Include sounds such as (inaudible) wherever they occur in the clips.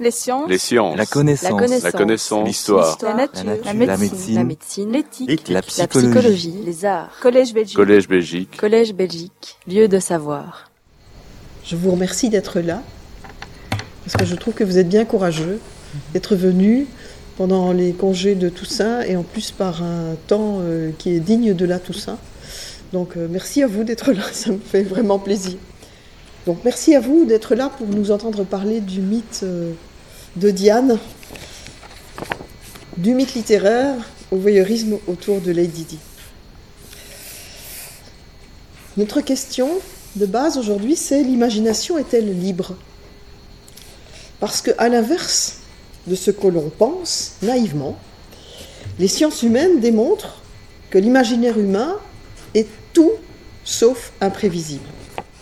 Les sciences. Les sciences. La connaissance. La connaissance. L'histoire. La nature. La La nature. médecine. La médecine. L'éthique. La La psychologie. psychologie. Les arts. Collège Belgique. Collège Belgique. Collège Belgique. Lieu de savoir. Je vous remercie d'être là, parce que je trouve que vous êtes bien courageux d'être venu pendant les congés de Toussaint et en plus par un temps euh, qui est digne de la Toussaint. Donc euh, merci à vous d'être là, (laughs) ça me fait vraiment plaisir. Donc merci à vous d'être là pour nous entendre parler du mythe euh, de Diane, du mythe littéraire au voyeurisme autour de Lady Di. Notre question de base aujourd'hui, c'est l'imagination est-elle libre? Parce que, à l'inverse de ce que l'on pense naïvement, les sciences humaines démontrent que l'imaginaire humain est tout sauf imprévisible.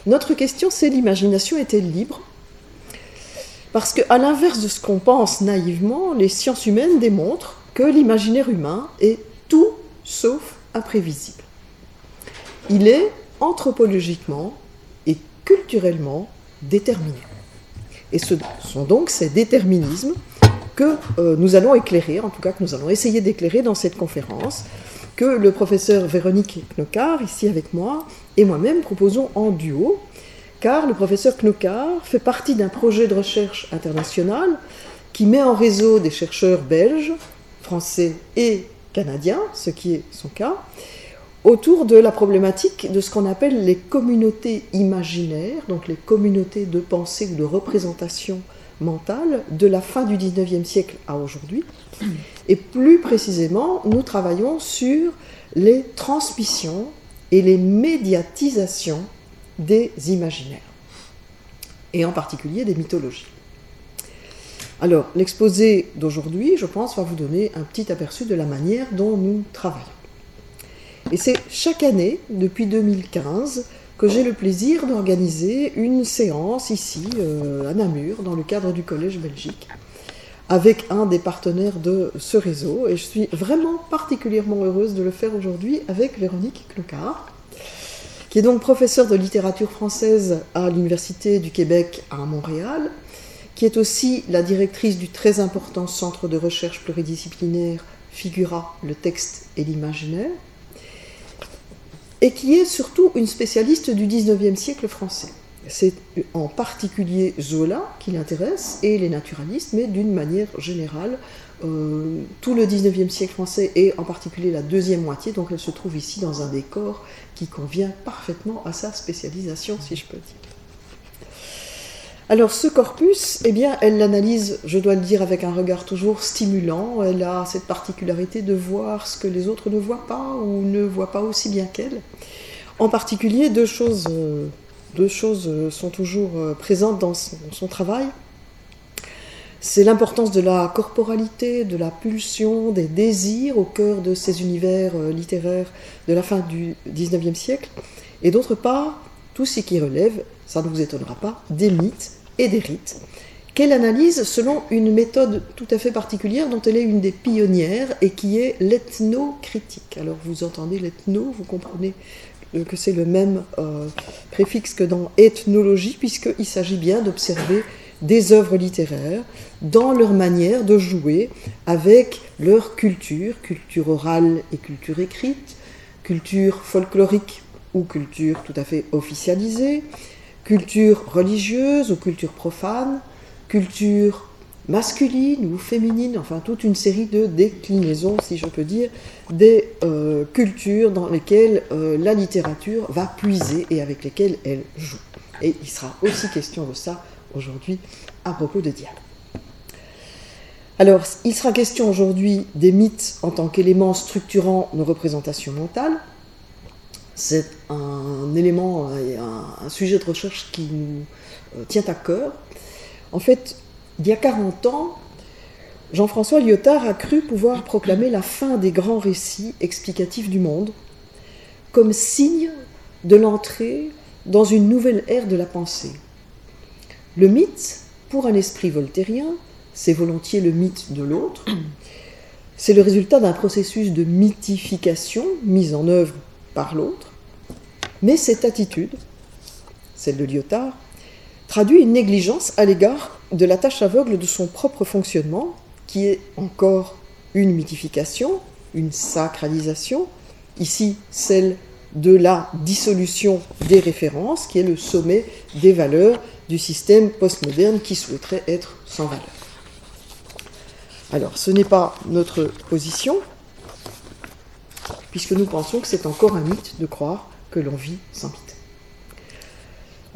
Notre question, c'est l'imagination est-elle libre? Parce que, à l'inverse de ce qu'on pense naïvement, les sciences humaines démontrent que l'imaginaire humain est tout sauf imprévisible. Il est anthropologiquement et culturellement déterminé. Et ce sont donc ces déterminismes que euh, nous allons éclairer, en tout cas que nous allons essayer d'éclairer dans cette conférence, que le professeur Véronique Knocard, ici avec moi, et moi-même proposons en duo, car le professeur Knocard fait partie d'un projet de recherche international qui met en réseau des chercheurs belges, français et canadiens, ce qui est son cas, autour de la problématique de ce qu'on appelle les communautés imaginaires, donc les communautés de pensée ou de représentation mentale de la fin du 19e siècle à aujourd'hui. Et plus précisément, nous travaillons sur les transmissions et les médiatisations des imaginaires, et en particulier des mythologies. Alors, l'exposé d'aujourd'hui, je pense, va vous donner un petit aperçu de la manière dont nous travaillons. Et c'est chaque année, depuis 2015, que j'ai le plaisir d'organiser une séance ici, euh, à Namur, dans le cadre du Collège Belgique, avec un des partenaires de ce réseau. Et je suis vraiment particulièrement heureuse de le faire aujourd'hui avec Véronique Clocard, qui est donc professeure de littérature française à l'Université du Québec à Montréal, qui est aussi la directrice du très important centre de recherche pluridisciplinaire Figura, le texte et l'imaginaire, et qui est surtout une spécialiste du 19e siècle français. C'est en particulier Zola qui l'intéresse et les naturalistes, mais d'une manière générale, euh, tout le 19e siècle français et en particulier la deuxième moitié, donc elle se trouve ici dans un décor qui convient parfaitement à sa spécialisation, si je peux dire. Alors ce corpus, eh bien, elle l'analyse, je dois le dire, avec un regard toujours stimulant. Elle a cette particularité de voir ce que les autres ne voient pas ou ne voient pas aussi bien qu'elle. En particulier, deux choses, euh, deux choses euh, sont toujours euh, présentes dans son, travail. C'est l'importance de la corporalité, de la pulsion, des désirs au cœur de ces univers littéraires de la fin du XIXe siècle. Et d'autre part, tout ce qui relève, ça ne vous étonnera pas, des mythes et des rites, qu'elle analyse selon une méthode tout à fait particulière dont elle est une des pionnières et qui est l'ethnocritique. Alors vous entendez l'ethno, vous comprenez que c'est le même euh, préfixe que dans ethnologie, puisqu'il s'agit bien d'observer des œuvres littéraires dans leur manière de jouer avec leur culture, culture orale et culture écrite, culture folklorique ou culture tout à fait officialisée, culture religieuse ou culture profane, culture masculine ou féminine, enfin toute une série de déclinaisons, si je peux dire, des euh, cultures dans lesquelles euh, la littérature va puiser et avec lesquelles elle joue. Et il sera aussi question de ça aujourd'hui à propos de Diane. Alors, il sera question aujourd'hui des mythes en tant qu'éléments structurant nos représentations mentales, c'est un élément et un, un, sujet de recherche qui nous euh, tient à cœur. En fait, il y a 40 ans, Jean-François Lyotard a cru pouvoir proclamer la fin des grands récits explicatifs du monde comme signe de l'entrée dans une nouvelle ère de la pensée. Le mythe, pour un esprit voltairien, c'est volontiers le mythe de l'autre. C'est le résultat d'un processus de mythification mis en œuvre par l'autre, mais cette attitude, celle de Lyotard, traduit une négligence à l'égard de la tâche aveugle de son propre fonctionnement, qui est encore une mythification, une sacralisation, ici celle de la dissolution des références, qui est le sommet des valeurs du système postmoderne qui souhaiterait être sans valeur. Alors, ce n'est pas notre position, puisque nous pensons que c'est encore un mythe de croire que l'on vit sans mythe.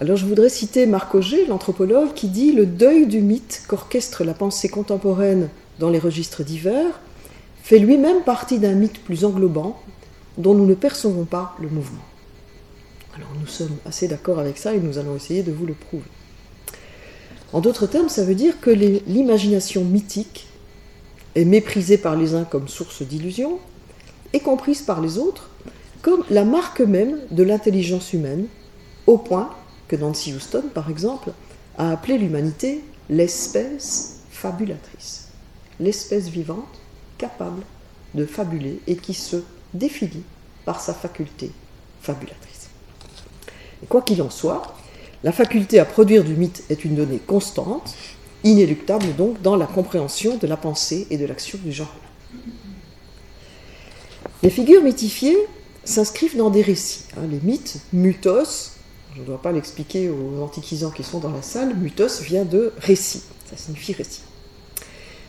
Alors je voudrais citer Marc Auger, l'anthropologue, qui dit Le deuil du mythe qu'orchestre la pensée contemporaine dans les registres divers fait lui-même partie d'un mythe plus englobant dont nous ne percevons pas le mouvement. Alors nous sommes assez d'accord avec ça et nous allons essayer de vous le prouver. En d'autres termes, ça veut dire que l'imagination mythique est méprisée par les uns comme source d'illusion et comprise par les autres comme la marque même de l'intelligence humaine, au point Nancy Houston, par exemple, a appelé l'humanité l'espèce fabulatrice, l'espèce vivante capable de fabuler et qui se définit par sa faculté fabulatrice. quoi qu'il en soit, la faculté à produire du mythe est une donnée constante, inéluctable donc dans la compréhension de la pensée et de l'action du genre. Les figures mythifiées s'inscrivent dans des récits. Hein. les mythes, mythos, je ne dois pas l'expliquer aux antiquisants qui sont dans la salle, mythos vient de récit, ça signifie récit.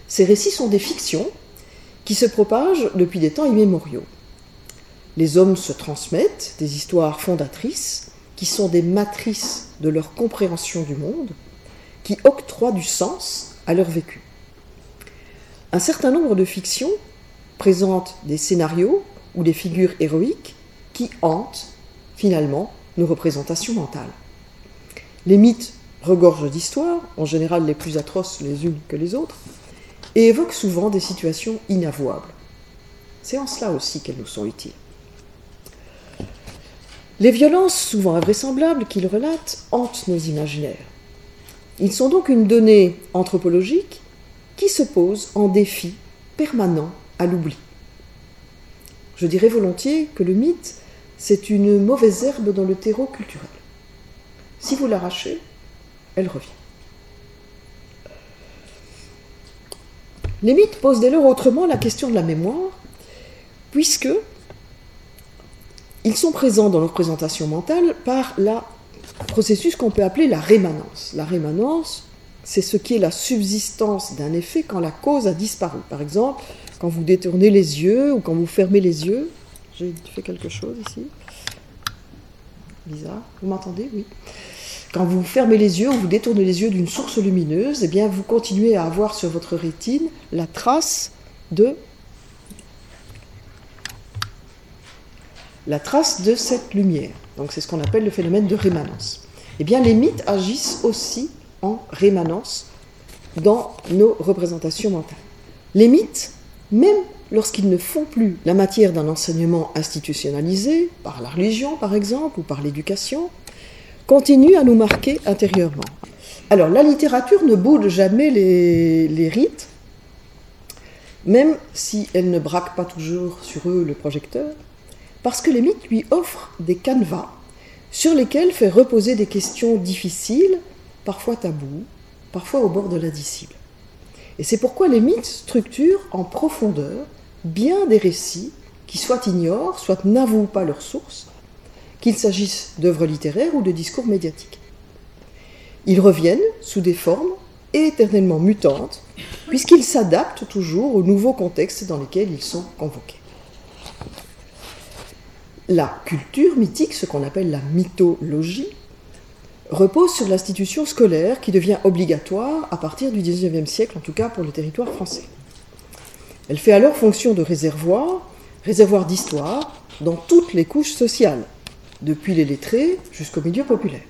Ces récits sont des fictions qui se propagent depuis des temps immémoriaux. Les hommes se transmettent des histoires fondatrices qui sont des matrices de leur compréhension du monde, qui octroient du sens à leur vécu. Un certain nombre de fictions présentent des scénarios ou des figures héroïques qui hantent finalement nos représentations mentales. Les mythes regorgent d'histoires, en général les plus atroces les unes que les autres, et évoquent souvent des situations inavouables. C'est en cela aussi qu'elles nous sont utiles. Les violences, souvent invraisemblables, qu'ils relatent, hantent nos imaginaires. Ils sont donc une donnée anthropologique qui se pose en défi permanent à l'oubli. Je dirais volontiers que le mythe, c'est une mauvaise herbe dans le terreau culturel. Si vous l'arrachez, elle revient. Les mythes posent dès lors autrement la question de la mémoire, puisque ils sont présents dans leur représentation mentale par le processus qu'on peut appeler la rémanence. La rémanence, c'est ce qui est la subsistance d'un effet quand la cause a disparu. Par exemple, quand vous détournez les yeux ou quand vous fermez les yeux. J'ai fait quelque chose ici. Bizarre. Vous m'entendez? Oui. Quand vous fermez les yeux ou vous détournez les yeux d'une source lumineuse, eh bien vous continuez à avoir sur votre rétine la trace de la trace de cette lumière. Donc c'est ce qu'on appelle le phénomène de rémanence. Eh bien les mythes agissent aussi en rémanence dans nos représentations mentales. Les mythes, même lorsqu'ils ne font plus la matière d'un enseignement institutionnalisé, par la religion par exemple, ou par l'éducation, continuent à nous marquer intérieurement. Alors la littérature ne boude jamais les, rites, même si elle ne braque pas toujours sur eux le projecteur, parce que les mythes lui offrent des canevas sur lesquels faire reposer des questions difficiles, parfois tabous, parfois au bord de l'indicible. Et c'est pourquoi les mythes structurent en profondeur bien des récits qui soit ignorent, soit n'avouent pas leur source, qu'il s'agisse d'œuvres littéraires ou de discours médiatiques. Ils reviennent sous des formes éternellement mutantes, puisqu'ils s'adaptent toujours aux nouveaux contextes dans lesquels ils sont convoqués la culture mythique, ce qu'on appelle la mythologie, repose sur l'institution scolaire qui devient obligatoire à partir du XIXe siècle, en tout cas pour le territoire français. Elle fait alors fonction de réservoir, réservoir d'histoire, dans toutes les couches sociales, depuis les lettrés jusqu'au milieu populaire.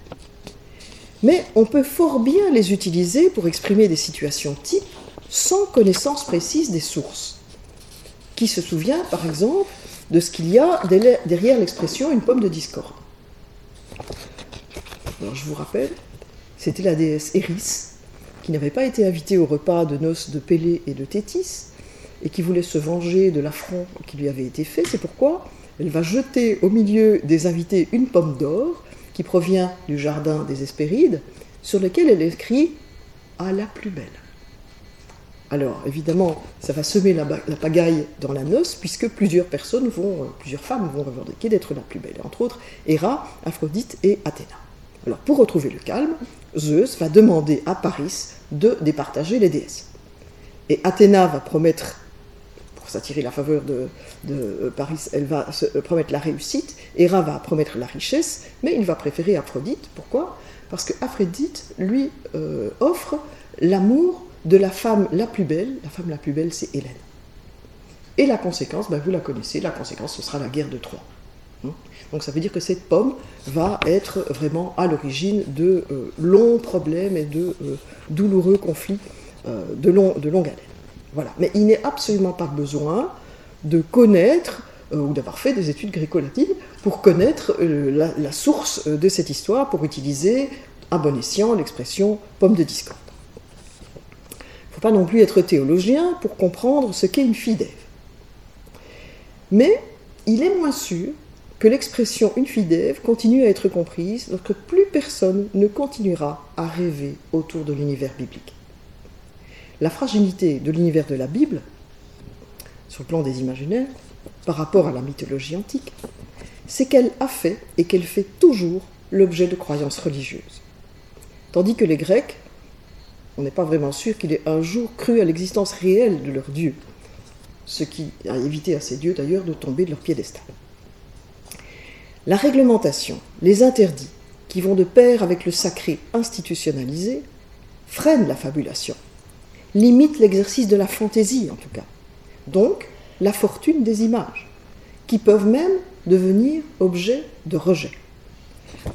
Mais on peut fort bien les utiliser pour exprimer des situations types sans connaissance précise des sources. Qui se souvient, par exemple, de ce qu'il y a derrière l'expression une pomme de discorde. Je vous rappelle, c'était la déesse Eris, qui n'avait pas été invitée au repas de noces de Pélée et de Thétis, et qui voulait se venger de l'affront qui lui avait été fait. C'est pourquoi elle va jeter au milieu des invités une pomme d'or qui provient du jardin des Hespérides, sur lequel elle écrit à la plus belle. Alors, évidemment, ça va semer la, pagaille dans la noce, puisque plusieurs personnes vont, euh, plusieurs femmes vont revendiquer d'être la plus belle, entre autres Héra, Aphrodite et Athéna. Alors, pour retrouver le calme, Zeus va demander à Paris de départager les déesses. Et Athéna va promettre, s'attirer la faveur de, de Paris, elle va se, euh, promettre la réussite, Héra va promettre la richesse, mais il va préférer Aphrodite. Pourquoi? Parce que Aphrodite lui euh, offre l'amour de la femme la plus belle. La femme la plus belle, c'est Hélène. Et la conséquence, ben, vous la connaissez, la conséquence, ce sera la guerre de Troie. Hein Donc ça veut dire que cette pomme va être vraiment à l'origine de euh, longs problèmes et de douloureux conflits de, de longue haleine. Voilà. Mais il n'est absolument pas besoin de connaître euh, ou d'avoir fait des études gréco-latines pour connaître euh, la, source euh, de cette histoire, pour utiliser à bon escient l'expression pomme de discorde. Il ne faut pas non plus être théologien pour comprendre ce qu'est une fille d'Ève. Mais il est moins sûr que l'expression une fille continue à être comprise lorsque plus personne ne continuera à rêver autour de l'univers biblique. La fragilité de l'univers de la Bible sur le plan des imaginaires, par rapport à la mythologie antique, c'est qu'elle a fait et qu'elle fait toujours l'objet de croyances religieuses. Tandis que les Grecs, on n'est pas vraiment sûr qu'il ait un jour cru à l'existence réelle de leur dieu, ce qui a évité à ces dieux d'ailleurs de tomber de leur piédestal. La réglementation, les interdits, qui vont de pair avec le sacré institutionnalisé, freinent la fabulation, limitent l'exercice de la fantaisie en tout cas, donc la fortune des images, qui peuvent même devenir objet de rejet.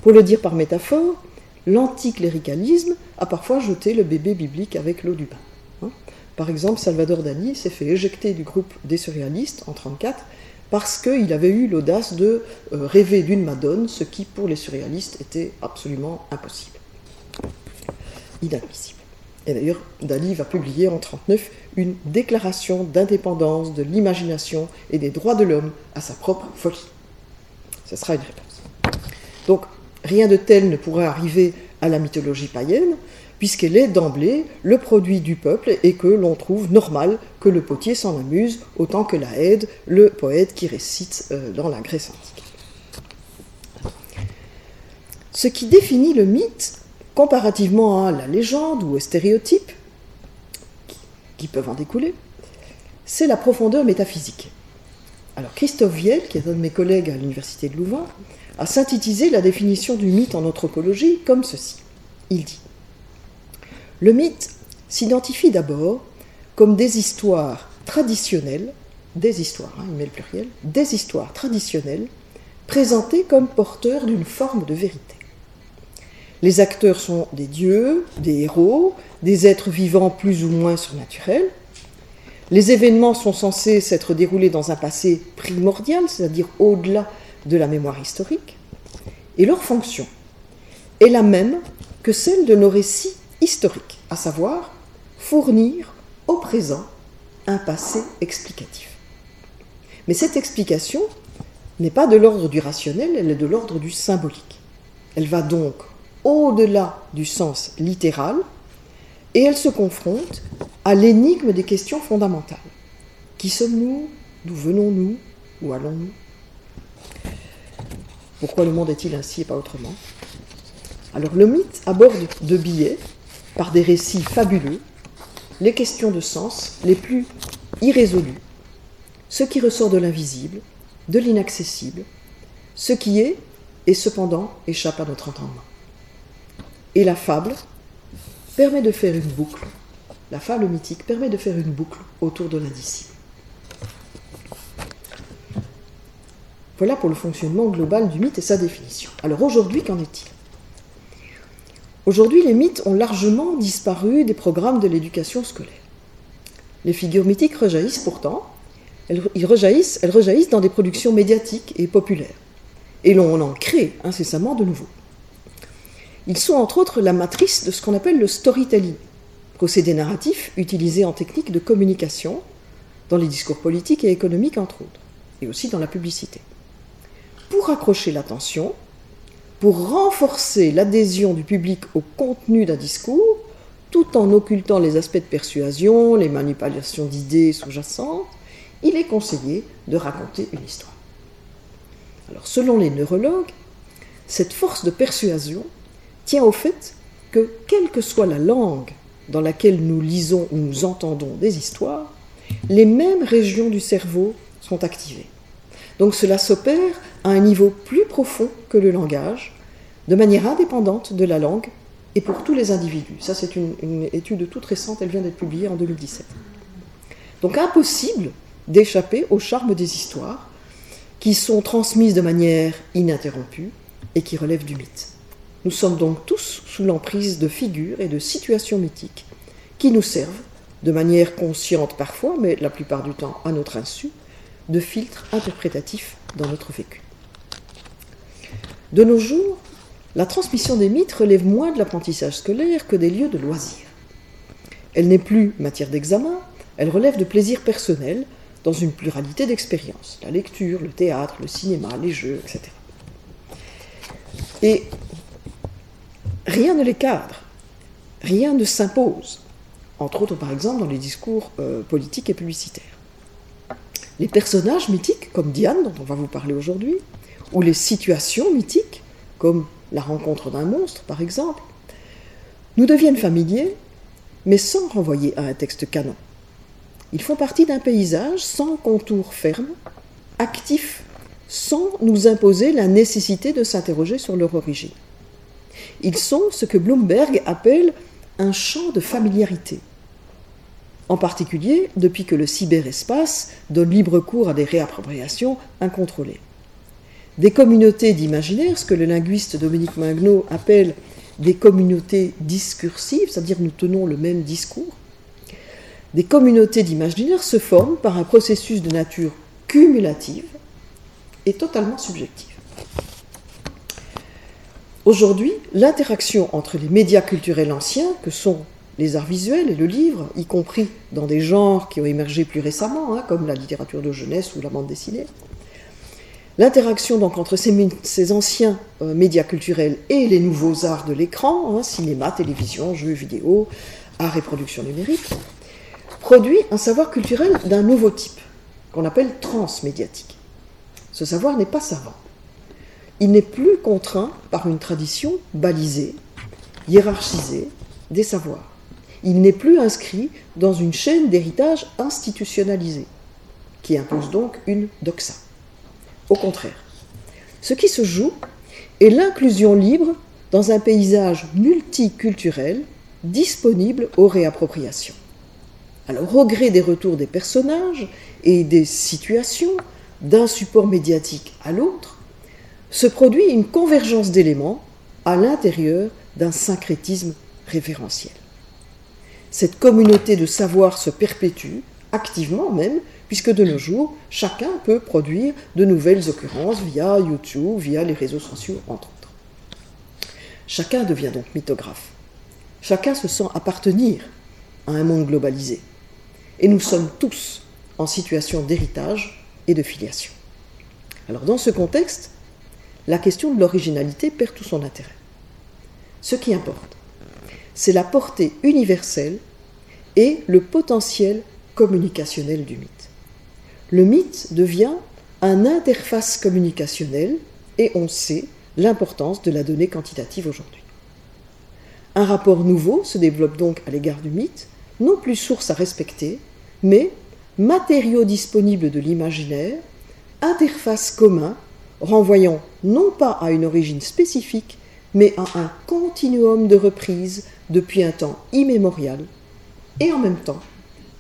Pour le dire par métaphore, l'anticléricalisme a parfois jeté le bébé biblique avec l'eau du bain. Hein. Par exemple, Salvador Dali s'est fait éjecter du groupe des surréalistes en 1934 parce qu'il avait eu l'audace de euh, rêver d'une Madone, ce qui pour les surréalistes était absolument impossible, inadmissible. Et d'ailleurs, Dali va publier en 1939 une déclaration d'indépendance de l'imagination et des droits de l'homme à sa propre folie. Ce sera une réponse. Donc, rien de tel ne pourrait arriver à la mythologie païenne, puisqu'elle est d'emblée le produit du peuple et que l'on trouve normal que le potier s'en amuse autant que la Haide, le poète qui récite euh, dans la Grèce antique. Ce qui définit le mythe, comparativement à la légende ou aux stéréotypes qui peuvent en découler, c'est la profondeur métaphysique. Alors Christophe Viel, qui est un de mes collègues à l'université de Louvain, a synthétisé la définition du mythe en anthropologie comme ceci. Il dit Le mythe s'identifie d'abord comme des histoires traditionnelles, des histoires, hein, il met le pluriel, des histoires traditionnelles présentées comme porteurs d'une forme de vérité. Les acteurs sont des dieux, des héros, des êtres vivants plus ou moins surnaturels. Les événements sont censés s'être déroulés dans un passé primordial, c'est-à-dire au-delà de la mémoire historique. Et leur fonction est la même que celle de nos récits historiques, à savoir fournir au présent un passé explicatif. Mais cette explication n'est pas de l'ordre du rationnel, elle est de l'ordre du symbolique. Elle va donc au-delà du sens littéral et elle se confronte à l'énigme des questions fondamentales. Qui sommes-nous? D'où venons-nous? Où allons-nous? Pourquoi le monde est-il ainsi et pas autrement? Alors le mythe aborde de billets, par des récits fabuleux, les questions de sens les plus irrésolues, ce qui ressort de l'invisible, de l'inaccessible, ce qui est et cependant échappe à notre entendement. Et la fable permet de faire une boucle. La fable mythique permet de faire une boucle autour de l'indicible. Voilà pour le fonctionnement global du mythe et sa définition. Alors aujourd'hui, qu'en est-il? Aujourd'hui, les mythes ont largement disparu des programmes de l'éducation scolaire. Les figures mythiques rejaillissent pourtant, elles, rejaillissent, elles rejaillissent dans des productions médiatiques et populaires. Et l'on en crée incessamment de nouveaux. Ils sont entre autres la matrice de ce qu'on appelle le storytelling, procédé narratif utilisé en technique de communication, dans les discours politiques et économiques entre autres, et aussi dans la publicité. Pour accrocher l'attention, pour renforcer l'adhésion du public au contenu d'un discours, tout en occultant les aspects de persuasion, les manipulations d'idées sous-jacentes, il est conseillé de raconter une histoire. Alors, selon les neurologues, cette force de persuasion tient au fait que, quelle que soit la langue dans laquelle nous lisons ou nous entendons des histoires, les mêmes régions du cerveau sont activées. Donc cela s'opère à un niveau plus profond que le langage, de manière indépendante de la langue et pour tous les individus. Ça, c'est une, une, étude toute récente, elle vient d'être publiée en 2017. Donc impossible d'échapper au charme des histoires qui sont transmises de manière ininterrompue et qui relèvent du mythe. Nous sommes donc tous sous l'emprise de figures et de situations mythiques qui nous servent, de manière consciente parfois, mais la plupart du temps à notre insu, de filtres interprétatifs dans notre vécu. De nos jours, la transmission des mythes relève moins de l'apprentissage scolaire que des lieux de loisirs. Elle n'est plus matière d'examen, elle relève de plaisirs personnels dans une pluralité d'expériences, la lecture, le théâtre, le cinéma, les jeux, etc. Et rien ne les cadre, rien ne s'impose, entre autres par exemple dans les discours euh, politiques et publicitaires. Les personnages mythiques, comme Diane, dont on va vous parler aujourd'hui, ou les situations mythiques, comme la rencontre d'un monstre par exemple, nous deviennent familiers, mais sans renvoyer à un texte canon. Ils font partie d'un paysage sans contour ferme, actif, sans nous imposer la nécessité de s'interroger sur leur origine. Ils sont ce que Bloomberg appelle un champ de familiarité. En particulier depuis que le cyberespace donne libre cours à des réappropriations incontrôlées. Des communautés d'imaginaire, ce que le linguiste Dominique Magno appelle des communautés discursives, c'est-à-dire nous tenons le même discours, des communautés d'imaginaire se forment par un processus de nature cumulative et totalement subjective. Aujourd'hui, l'interaction entre les médias culturels anciens, que sont les arts visuels et le livre, y compris dans des genres qui ont émergé plus récemment, hein, comme la littérature de jeunesse ou la bande dessinée, l'interaction donc entre ces, anciens euh, médias culturels et les nouveaux arts de l'écran, hein, cinéma, télévision, jeux vidéo, art et production numérique, produit un savoir culturel d'un nouveau type, qu'on appelle transmédiatique. Ce savoir n'est pas savant il n'est plus contraint par une tradition balisée, hiérarchisée des savoirs. Il n'est plus inscrit dans une chaîne d'héritage institutionnalisée, qui impose donc une doxa. Au contraire, ce qui se joue est l'inclusion libre dans un paysage multiculturel disponible aux réappropriations. Alors, au gré des retours des personnages et des situations, d'un support médiatique à l'autre, se produit une convergence d'éléments à l'intérieur d'un syncrétisme référentiel. Cette communauté de savoir se perpétue, activement même, puisque de nos jours, chacun peut produire de nouvelles occurrences via YouTube, via les réseaux sociaux, entre autres. Chacun devient donc mythographe. Chacun se sent appartenir à un monde globalisé. Et nous sommes tous en situation d'héritage et de filiation. Alors dans ce contexte, la question de l'originalité perd tout son intérêt. Ce qui importe, c'est la portée universelle et le potentiel communicationnel du mythe. Le mythe devient un interface communicationnelle et on sait l'importance de la donnée quantitative aujourd'hui. Un rapport nouveau se développe donc à l'égard du mythe, non plus source à respecter, mais matériau disponible de l'imaginaire, interface commun renvoyant non pas à une origine spécifique, mais à un continuum de reprises depuis un temps immémorial, et en même temps,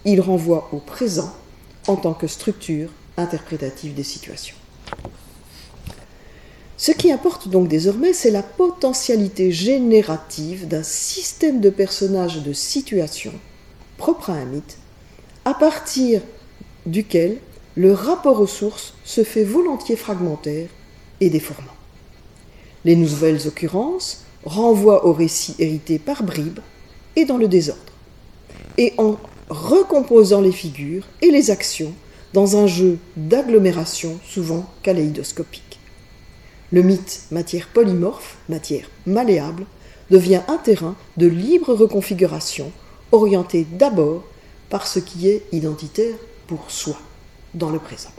il renvoie au présent en tant que structure interprétative des situations. Ce qui importe donc désormais, c'est la potentialité générative d'un système de personnages de situations propre à un mythe, à partir duquel le rapport aux sources se fait volontiers fragmentaire et déformant. Les nouvelles occurrences renvoient au récit hérité par bribes et dans le désordre, et en recomposant les figures et les actions dans un jeu d'agglomération souvent kaléidoscopique. Le mythe, matière polymorphe, matière malléable, devient un terrain de libre reconfiguration, orienté d'abord par ce qui est identitaire pour soi, dans le présent.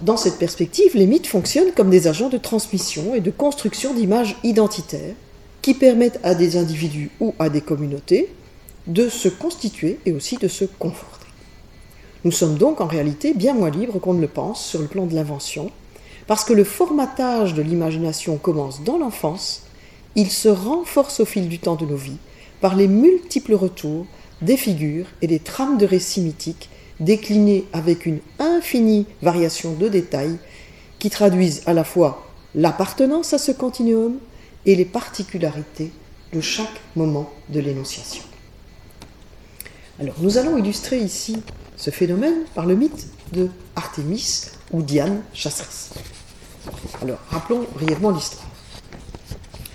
Dans cette perspective, les mythes fonctionnent comme des agents de transmission et de construction d'images identitaires qui permettent à des individus ou à des communautés de se constituer et aussi de se conforter. Nous sommes donc en réalité bien moins libres qu'on ne le pense sur le plan de l'invention, parce que le formatage de l'imagination commence dans l'enfance, il se renforce au fil du temps de nos vies par les multiples retours des figures et des trames de récits mythiques déclinés avec une infinie variation de détails qui traduisent à la fois l'appartenance à ce continuum et les particularités de chaque moment de l'énonciation. Alors nous allons illustrer ici ce phénomène par le mythe de Artémis ou Diane chasseresse. Alors rappelons brièvement l'histoire.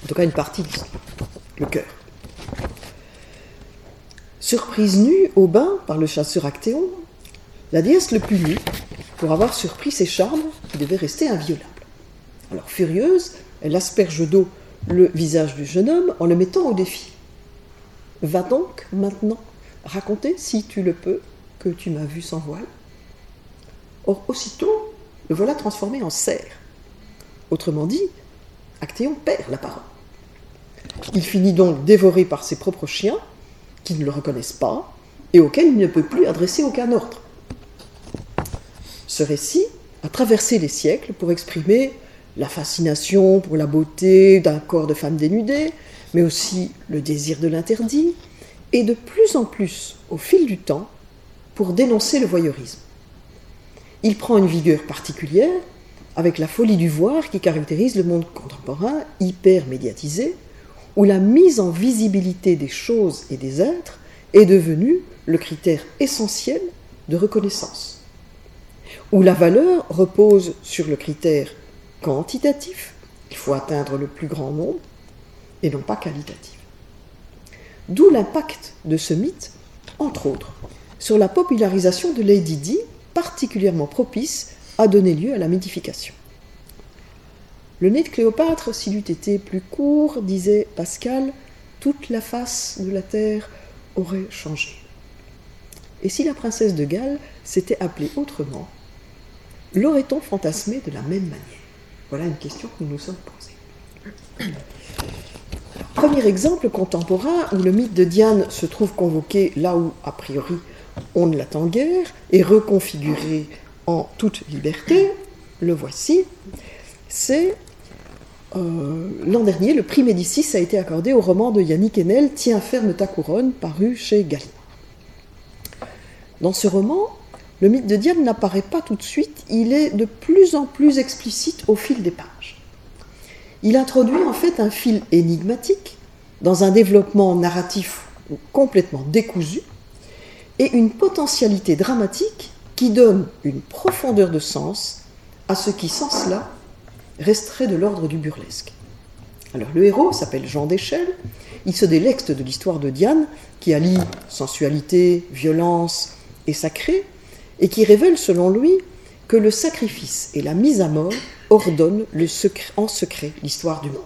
En tout cas une partie de l'histoire, le cœur. Surprise nue au bain par le chasseur Actéon, la déesse le punit pour avoir surpris ses charmes qui devaient rester inviolables. Alors furieuse, elle asperge d'eau le visage du jeune homme en le mettant au défi. Va donc maintenant raconter, si tu le peux, que tu m'as vu sans voile. Or, aussitôt, le voilà transformé en cerf. Autrement dit, Actéon perd la parole. Il finit donc dévoré par ses propres chiens, ne le reconnaissent pas, et auxquels il ne peut plus adresser aucun ordre. Ce récit a traversé les siècles pour exprimer la fascination pour la beauté d'un corps de femme dénudée, mais aussi le désir de l'interdit, et de plus en plus, au fil du temps, pour dénoncer le voyeurisme. Il prend une vigueur particulière avec la folie du voir qui caractérise le monde contemporain hyper médiatisé, où la mise en visibilité des choses et des êtres est devenue le critère essentiel de reconnaissance, où la valeur repose sur le critère quantitatif, il faut atteindre le plus grand nombre, et non pas qualitatif. D'où l'impact de ce mythe, entre autres, sur la popularisation de Lady Di, particulièrement propice à donner lieu à la mythification. Le nez de Cléopâtre, s'il eût été plus court, disait Pascal, toute la face de la terre aurait changé. Et si la princesse de Galles s'était appelée autrement, l'aurait-on fantasmé de la même manière? Voilà une question que nous nous sommes posées. (clears throat) Premier exemple contemporain où le mythe de Diane se trouve convoqué là où, a priori, on ne l'attend guère et reconfiguré en toute liberté, le voici, c'est euh, l'an dernier, le prix Médicis a été accordé au roman de Yannick Enel, Tiens ferme ta couronne, paru chez Gallimard. Dans ce roman, le mythe de Diane n'apparaît pas tout de suite, il est de plus en plus explicite au fil des pages. Il introduit en fait un fil énigmatique dans un développement narratif complètement décousu et une potentialité dramatique qui donne une profondeur de sens à ce qui, sans cela, resterait de l'ordre du burlesque. Alors le héros s'appelle Jean d'Échelle, il se délecte de l'histoire de Diane qui allie sensualité, violence et sacré, et qui révèle selon lui que le sacrifice et la mise à mort ordonnent en secret l'histoire du monde.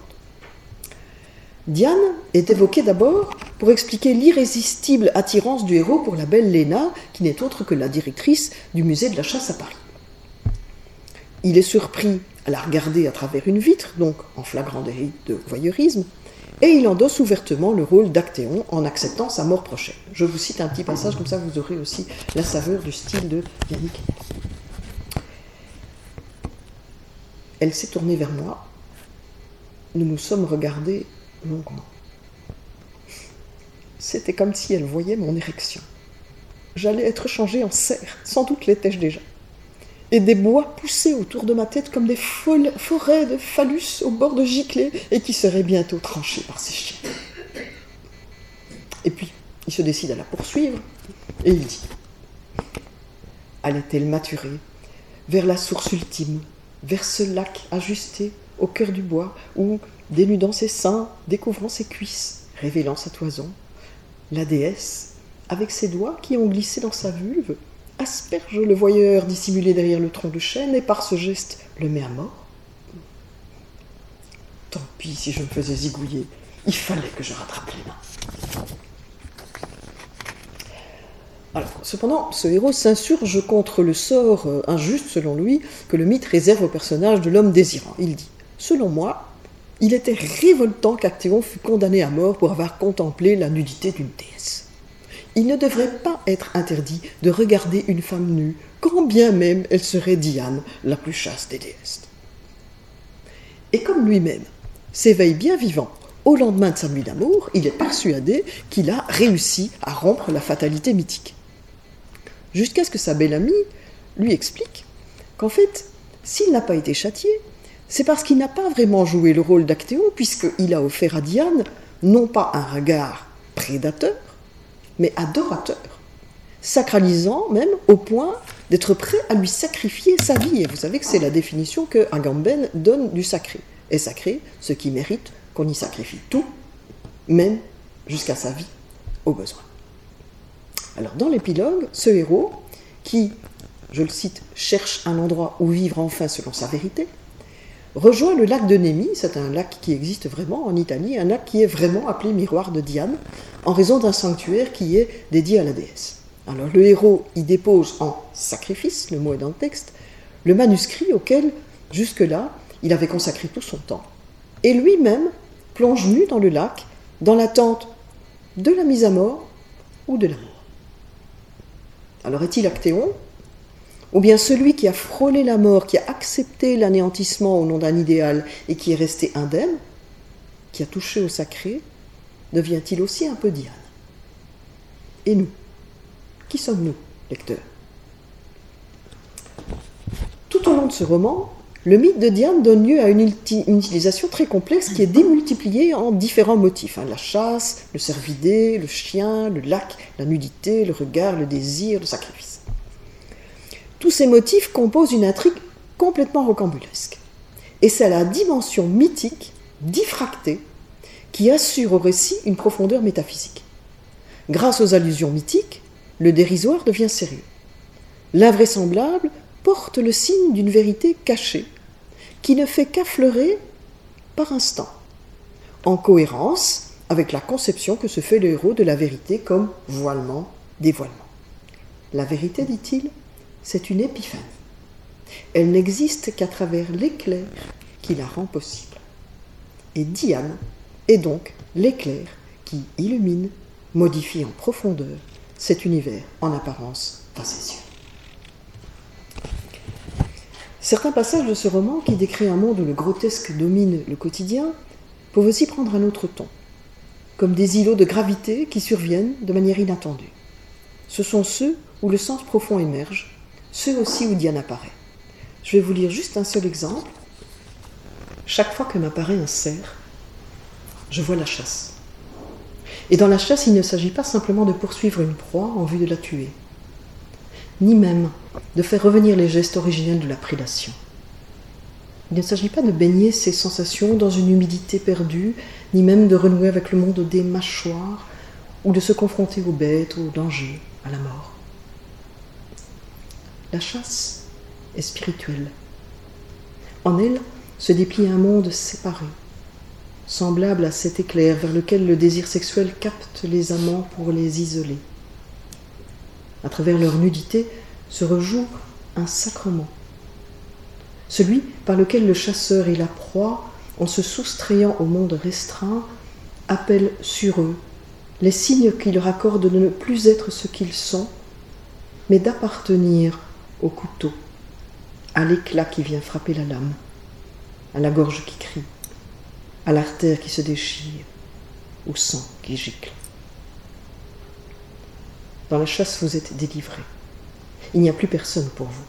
Diane est évoquée d'abord pour expliquer l'irrésistible attirance du héros pour la belle Léna, qui n'est autre que la directrice du musée de la chasse à Paris. Il est surpris à la regarder à travers une vitre, donc en flagrant délit de voyeurisme, et il endosse ouvertement le rôle d'Actéon en acceptant sa mort prochaine. Je vous cite un petit passage, comme ça vous aurez aussi la saveur du style de Yannick. Elle s'est tournée vers moi. Nous nous sommes regardés longuement. C'était comme si elle voyait mon érection. J'allais être changé en cerf, sans doute l'étais-je déjà. Et des bois poussaient autour de ma tête comme des forêts de phallus au bord de giclées et qui seraient bientôt tranchés par ces chiens. Et puis, il se décide à la poursuivre et il dit Allait-elle maturer vers la source ultime, vers ce lac ajusté au cœur du bois où, dénudant ses seins, découvrant ses cuisses, révélant sa toison, la déesse, avec ses doigts qui ont glissé dans sa vulve, asperge le voyeur dissimulé derrière le tronc de chêne et par ce geste le met à mort. Tant pis. si je me faisais zigouiller, il fallait que je rattrape les mains. Alors, cependant, ce héros s'insurge contre le sort euh, injuste, selon lui, que le mythe réserve au personnage de l'homme désirant. Il dit Selon moi, il était révoltant qu'Actéon fût condamné à mort pour avoir contemplé la nudité d'une déesse. Il ne devrait pas être interdit de regarder une femme nue, quand bien même elle serait Diane, la plus chaste des déesses. Et comme lui-même s'éveille bien vivant au lendemain de sa nuit d'amour, il est persuadé qu'il a réussi à rompre la fatalité mythique. Jusqu'à ce que sa belle amie lui explique qu'en fait, s'il n'a pas été châtié, c'est parce qu'il n'a pas vraiment joué le rôle d'Actéon, puisqu'il a offert à Diane non pas un regard prédateur, mais adorateur, sacralisant même au point d'être prêt à lui sacrifier sa vie. Et vous savez que c'est la définition que Agamben donne du sacré. Et sacré, ce qui mérite qu'on y sacrifie tout, même jusqu'à sa vie, au besoin. Alors dans l'épilogue, ce héros, qui, je le cite, cherche un endroit où vivre enfin selon sa vérité, rejoint le lac de Némi, c'est un lac qui existe vraiment en Italie, un lac qui est vraiment appelé miroir de Diane, en raison d'un sanctuaire qui est dédié à la déesse. Alors le héros y dépose en sacrifice, le mot est dans le texte, le manuscrit auquel, jusque-là, il avait consacré tout son temps. Et lui-même plonge nu dans le lac, dans l'attente de la mise à mort ou de la mort. Alors est-il Actéon? Ou bien celui qui a frôlé la mort, qui a accepté l'anéantissement au nom d'un idéal et qui est resté indemne, qui a touché au sacré, devient-il aussi un peu Diane? Et nous? Qui sommes-nous, lecteurs? Tout au long de ce roman, le mythe de Diane donne lieu à une, utilisation très complexe qui est démultipliée en différents motifs. Hein. la chasse, le cervidé, le chien, le lac, la nudité, le regard, le désir, le sacrifice. Tous ces motifs composent une intrigue complètement rocambolesque. Et c'est la dimension mythique, diffractée, qui assure au récit une profondeur métaphysique. Grâce aux allusions mythiques, le dérisoire devient sérieux. L'invraisemblable porte le signe d'une vérité cachée, qui ne fait qu'affleurer par instant, en cohérence avec la conception que se fait le héros de la vérité comme voilement, dévoilement. La vérité, dit-il, c'est une épiphanie. Elle n'existe qu'à travers l'éclair qui la rend possible. Et Diane est donc l'éclair qui illumine, modifie en profondeur cet univers en apparence facétieux. Certains passages de ce roman, qui décrit un monde où le grotesque domine le quotidien, peuvent aussi prendre un autre ton, comme des îlots de gravité qui surviennent de manière inattendue. Ce sont ceux où le sens profond émerge, ceux aussi où Diane apparaît. Je vais vous lire juste un seul exemple. Chaque fois que m'apparaît un cerf, je vois la chasse. Et dans la chasse, il ne s'agit pas simplement de poursuivre une proie en vue de la tuer ni même de faire revenir les gestes originels de la prédation. Il ne s'agit pas de baigner ces sensations dans une humidité perdue, ni même de renouer avec le monde des mâchoires, ou de se confronter aux bêtes, aux dangers, à la mort. La chasse est spirituelle. En elle se déplie un monde séparé, semblable à cet éclair vers lequel le désir sexuel capte les amants pour les isoler à travers leur nudité, se rejoue un sacrement. Celui par lequel le chasseur et la proie, en se soustrayant au monde restreint, appellent sur eux les signes qui leur accordent de ne plus être ce qu'ils sont, mais d'appartenir au couteau, à l'éclat qui vient frapper la lame, à la gorge qui crie, à l'artère qui se déchire, au sang qui gicle. Dans la chasse, vous êtes délivré. Il n'y a plus personne pour vous.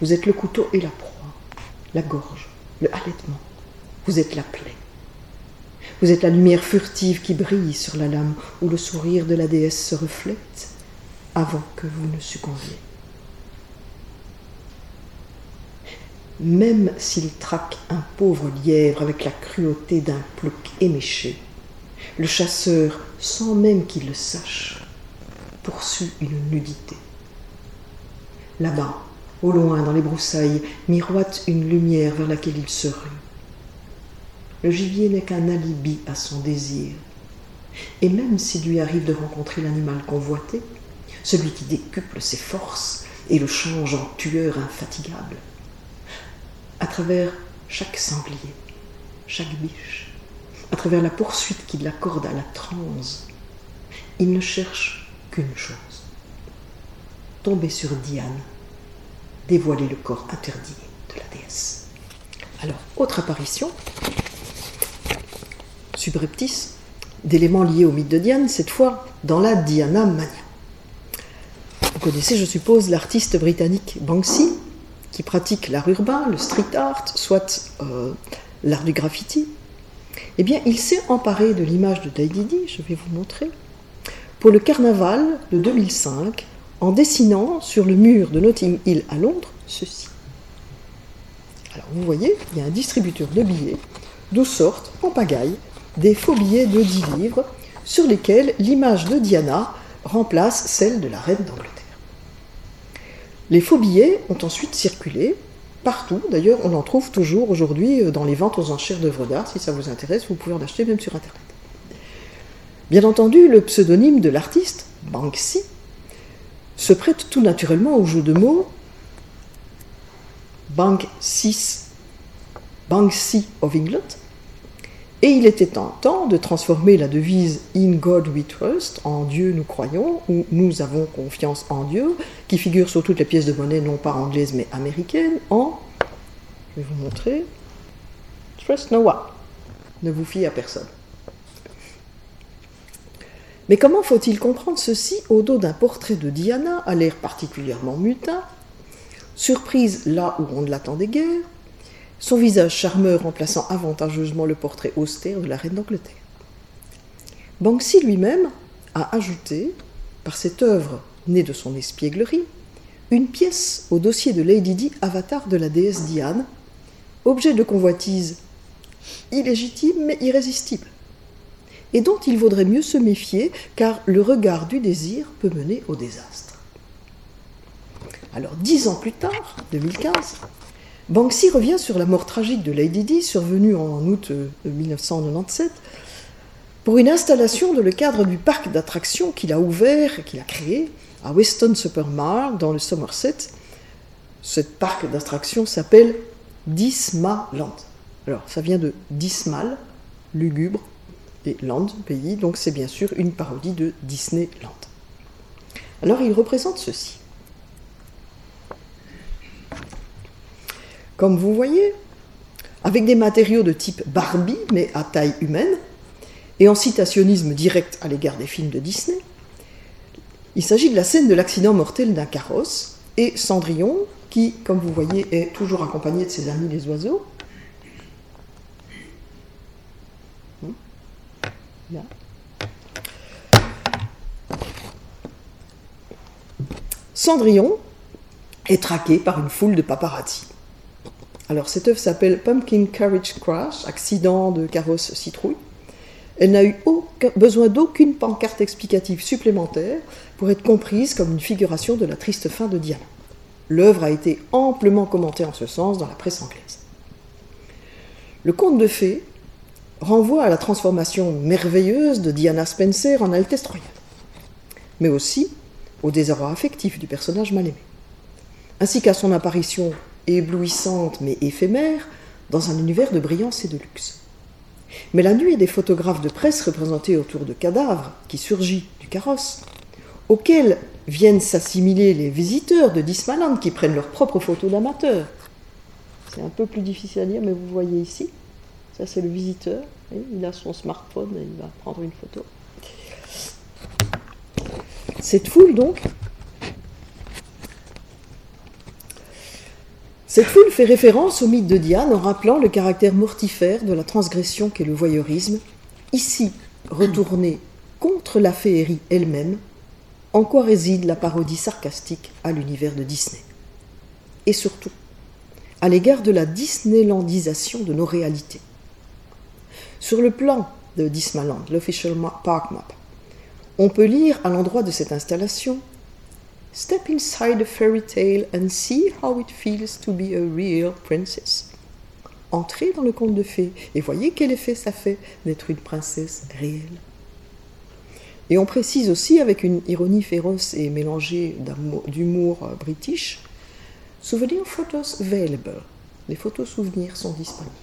Vous êtes le couteau et la proie, la gorge, le halètement. Vous êtes la plaie. Vous êtes la lumière furtive qui brille sur la lame où le sourire de la déesse se reflète avant que vous ne succombiez. Même s'il traque un pauvre lièvre avec la cruauté d'un plouc éméché, le chasseur, sans même qu'il le sache, poursuit une nudité. Là-bas, au loin, dans les broussailles, miroite une lumière vers laquelle il se rue. le gibier n'est qu'un alibi à son désir. Et même s'il lui arrive de rencontrer l'animal convoité, celui qui décuple ses forces et le change en tueur infatigable, à travers chaque sanglier, chaque biche, à travers la poursuite qu'il accorde à la transe, il ne cherche qu'une chose tomber sur Diane, dévoiler le corps interdit de la déesse. Alors, autre apparition, subreptice, d'éléments liés au mythe de Diane, cette fois dans la Diana Mania. Vous connaissez, je suppose, l'artiste britannique Banksy, qui pratique l'art urbain, le street art, soit euh, l'art du graffiti. Eh bien, il s'est emparé de l'image de Lady Di, je vais vous montrer, pour le carnaval de 2005, en dessinant sur le mur de Notting Hill à Londres ceci. Alors vous voyez, il y a un distributeur de billets, d'où sortent en pagaille des faux billets de 10 livres sur lesquels l'image de Diana remplace celle de la reine d'Angleterre. Les faux billets ont ensuite circulé partout. D'ailleurs, on en trouve toujours aujourd'hui euh, dans les ventes aux enchères d'œuvres d'art. Si ça vous intéresse, vous pouvez en acheter même sur Internet. Bien entendu, le pseudonyme de l'artiste, Banksy, se prête tout naturellement au jeu de mots Banksy, Banksy of England, et il était temps de transformer la devise In God we trust, en Dieu nous croyons, ou nous avons confiance en Dieu, qui figure sur toutes les pièces de monnaie, non pas anglaises mais américaines, en, je vais vous montrer, Trust no one. Ne vous fiez à personne. Mais comment faut-il comprendre ceci au dos d'un portrait de Diana à l'air particulièrement mutin, surprise là où on ne l'attendait guère, son visage charmeur remplaçant avantageusement le portrait austère de la reine d'Angleterre. Banksy lui-même a ajouté, par cette œuvre née de son espièglerie, une pièce au dossier de Lady Di, avatar de la déesse Diane, objet de convoitise illégitime mais irrésistible, et dont il vaudrait mieux se méfier car le regard du désir peut mener au désastre. Alors dix ans plus tard, 2015, Banksy revient sur la mort tragique de Lady Di, survenue en août 1997, euh, pour une installation dans le cadre du parc d'attractions qu'il a ouvert, qu'il a créé à Weston Super Mare, dans le Somerset. Ce parc d'attractions s'appelle Dismaland. Alors, ça vient de Dismal, lugubre, et Land, pays, donc c'est bien sûr une parodie de Disneyland. Alors, il représente ceci. Comme vous voyez, avec des matériaux de type Barbie, mais à taille humaine, et en citationnisme direct à l'égard des films de Disney. Il s'agit de la scène de l'accident mortel d'un carrosse, et Cendrillon, qui, comme vous voyez, est toujours accompagné de ses amis les oiseaux. Là. Cendrillon est traqué par une foule de paparazzi. Alors cette œuvre s'appelle Pumpkin Carriage Crash, accident de carrosse citrouille. Elle n'a eu besoin d'aucune pancarte explicative supplémentaire pour être comprise comme une figuration de la triste fin de Diana. L'œuvre a été amplement commentée en ce sens dans la presse anglaise. Le conte de fées renvoie à la transformation merveilleuse de Diana Spencer en Altesse royale, mais aussi au désarroi affectif du personnage mal aimé, ainsi qu'à son apparition éblouissante mais éphémère, dans un univers de brillance et de luxe. Mais la nuit des photographes de presse représentés autour de cadavres qui surgit du carrosse, auxquels viennent s'assimiler les visiteurs de Dismaland qui prennent leurs propres photos d'amateurs. C'est un peu plus difficile à dire, mais vous voyez ici, ça c'est le visiteur, il a son smartphone et il va prendre une photo. Cette foule donc Cette foule fait référence au mythe de Diane en rappelant le caractère mortifère de la transgression qu'est le voyeurisme, ici retourné contre la féerie elle-même, en quoi réside la parodie sarcastique à l'univers de Disney. Et surtout, à l'égard de la Disneylandisation de nos réalités. Sur le plan de Disneyland, l'official park map, on peut lire à l'endroit de cette installation Step inside a fairy tale and see how it feels to be a real princess. entrez dans le conte de fées et voyez quel effet ça fait d'être une princesse réelle. Et on précise aussi, avec une ironie féroce et mélangée d'humour euh, british, Souvenir photos available. Les photos souvenirs sont disponibles.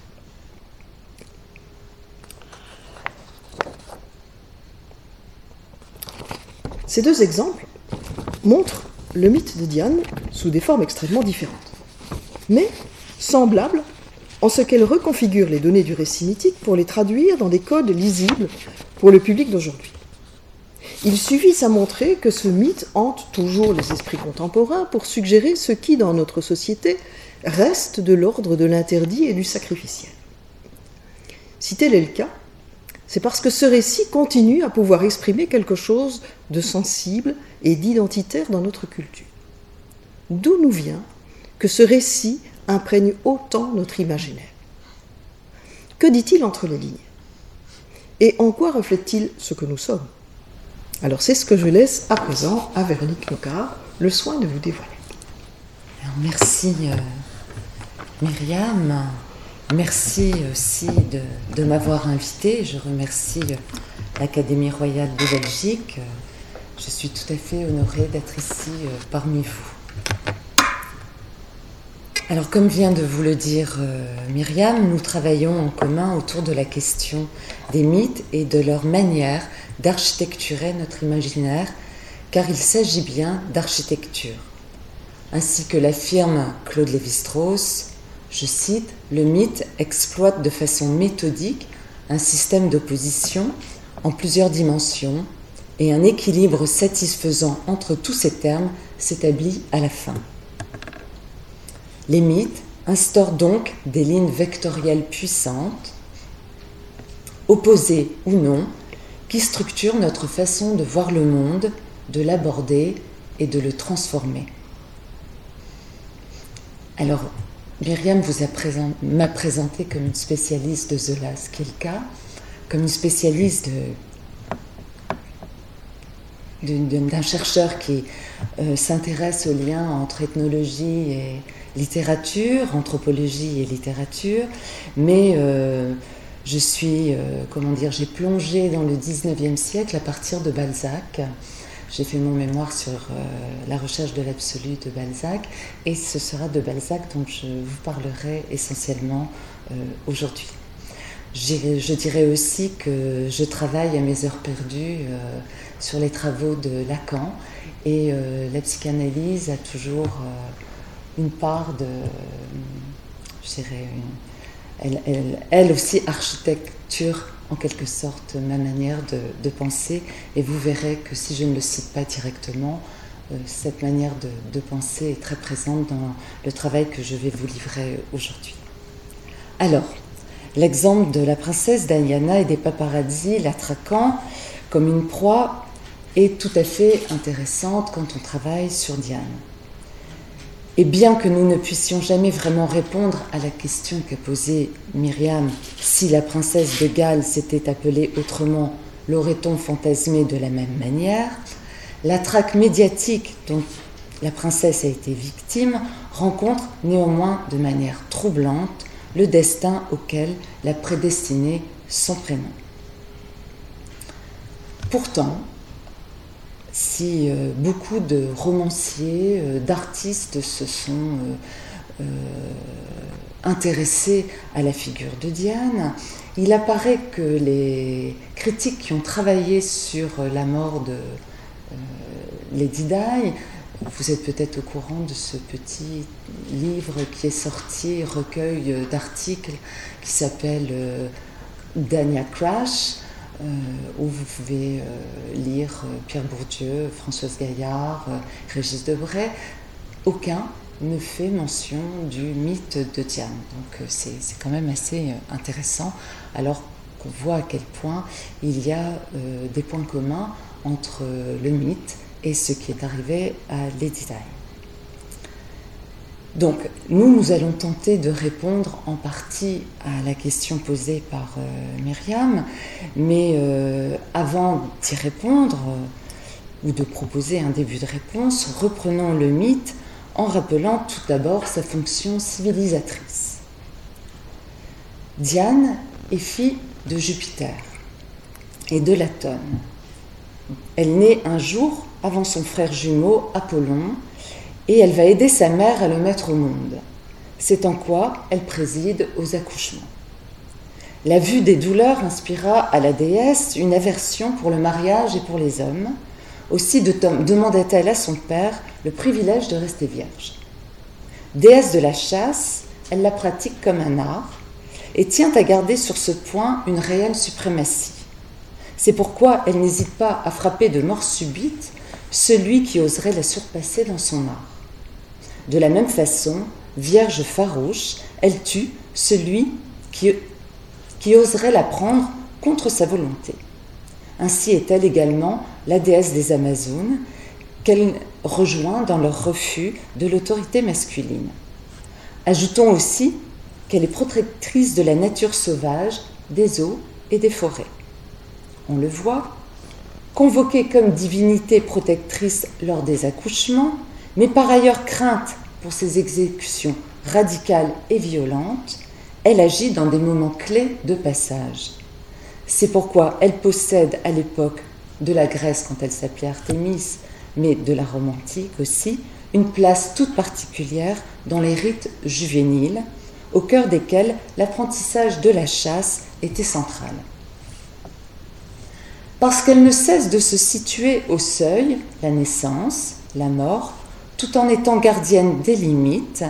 Ces deux exemples montrent le mythe de Diane sous des formes extrêmement différentes, mais semblables en ce qu'elles reconfigurent les données du récit mythique pour les traduire dans des codes lisibles pour le public d'aujourd'hui. Il suffit à montrer que ce mythe hante toujours les esprits contemporains pour suggérer ce qui, dans notre société, reste de l'ordre de l'interdit et du sacrificiel. Si tel est le cas, c'est parce que ce récit continue à pouvoir exprimer quelque chose de sensible et d'identitaire dans notre culture. D'où nous vient que ce récit imprègne autant notre imaginaire? Que dit-il entre les lignes? Et en quoi reflète-t-il ce que nous sommes? Alors c'est ce que je laisse à présent à Véronique Locard le soin de vous dévoiler. merci euh, Myriam. Merci aussi de, m'avoir invité. Je remercie l'Académie royale de Belgique. Je suis tout à fait honorée d'être ici euh, parmi vous. Alors comme vient de vous le dire euh, Myriam, nous travaillons en commun autour de la question des mythes et de leur manière d'architecturer notre imaginaire, car il s'agit bien d'architecture. Ainsi que l'affirme Claude Lévi-Strauss, je cite, Le mythe exploite de façon méthodique un système d'opposition en plusieurs dimensions et un équilibre satisfaisant entre tous ces termes s'établit à la fin. Les mythes instaurent donc des lignes vectorielles puissantes, opposées ou non, qui structurent notre façon de voir le monde, de l'aborder et de le transformer. Alors, Myriam vous m'a présenté comme une spécialiste de Zola, ce qui est le cas, comme une spécialiste d'un chercheur qui euh, s'intéresse au lien entre ethnologie et littérature, anthropologie et littérature, mais euh, je suis, euh, comment dire, j'ai plongé dans le 19e siècle à partir de Balzac. J'ai fait mon mémoire sur euh, la recherche de l'absolu de Balzac et ce sera de Balzac dont je vous parlerai essentiellement euh, aujourd'hui. Je dirais aussi que je travaille à mes heures perdues euh, sur les travaux de Lacan et la psychanalyse a toujours une part de, je dirais, elle, elle aussi architecture en quelque sorte ma manière de, penser et vous verrez que si je ne le cite pas directement, euh, cette manière de, penser est très présente dans le travail que je vais vous livrer aujourd'hui. Alors, l'exemple de la princesse Diana et des paparazzi l'attraquant comme une proie est tout à fait intéressante quand on travaille sur Diane. Et bien que nous ne puissions jamais vraiment répondre à la question qu'a posée Myriam, si la princesse de Galles s'était appelée autrement, l'aurait-on fantasmée de la même manière? La traque médiatique dont la princesse a été victime rencontre néanmoins de manière troublante le destin auquel l'a prédestiné son prénom. Pourtant, si euh, beaucoup de romanciers, euh, d'artistes se sont euh, intéressés à la figure de Diane, il apparaît que les critiques qui ont travaillé sur la mort de Lady Di, vous êtes peut-être au courant de ce petit livre qui est sorti, recueil d'articles qui s'appelle Dania Crash, où vous pouvez euh, lire euh, Pierre Bourdieu, Françoise Gaillard, Régis Debray. Aucun ne fait mention du mythe de Diane. Donc c'est quand même assez intéressant, alors qu'on voit à quel point il y a des points communs entre le mythe et ce qui est arrivé à Lady. Donc, nous, nous allons tenter de répondre en partie à la question posée par euh, Myriam, mais euh, avant d'y répondre, euh, ou de proposer un début de réponse, reprenons le mythe en rappelant tout d'abord sa fonction civilisatrice. Diane est fille de Jupiter et de Latone. Elle naît un jour avant son frère jumeau Apollon et elle va aider sa mère à le mettre au monde. C'est en quoi elle préside aux accouchements. La vue des douleurs inspira à la déesse une aversion pour le mariage et pour les hommes. Aussi demanda-t-elle à son père le privilège de rester vierge. Déesse de la chasse, elle la pratique comme un art et tient à garder sur ce point une réelle suprématie. C'est pourquoi elle n'hésite pas à frapper de mort subite celui qui oserait la surpasser dans son art. De la même façon, vierge farouche, elle tue celui qui, oserait la prendre contre sa volonté. Ainsi est-elle également la déesse des Amazones, qu'elle rejoint dans leur refus de l'autorité masculine. Ajoutons aussi qu'elle est protectrice de la nature sauvage, des eaux et des forêts. On le voit, convoquée comme divinité protectrice lors des accouchements, mais par ailleurs crainte pour ses exécutions radicales et violentes, elle agit dans des moments clés de passage. C'est pourquoi elle possède à l'époque de la Grèce quand elle s'appelait Artémis, mais de la Rome antique aussi, une place toute particulière dans les rites juvéniles, au cœur desquels l'apprentissage de la chasse était central. Parce qu'elle ne cesse de se situer au seuil, la naissance, la mort, tout en étant gardienne des limites,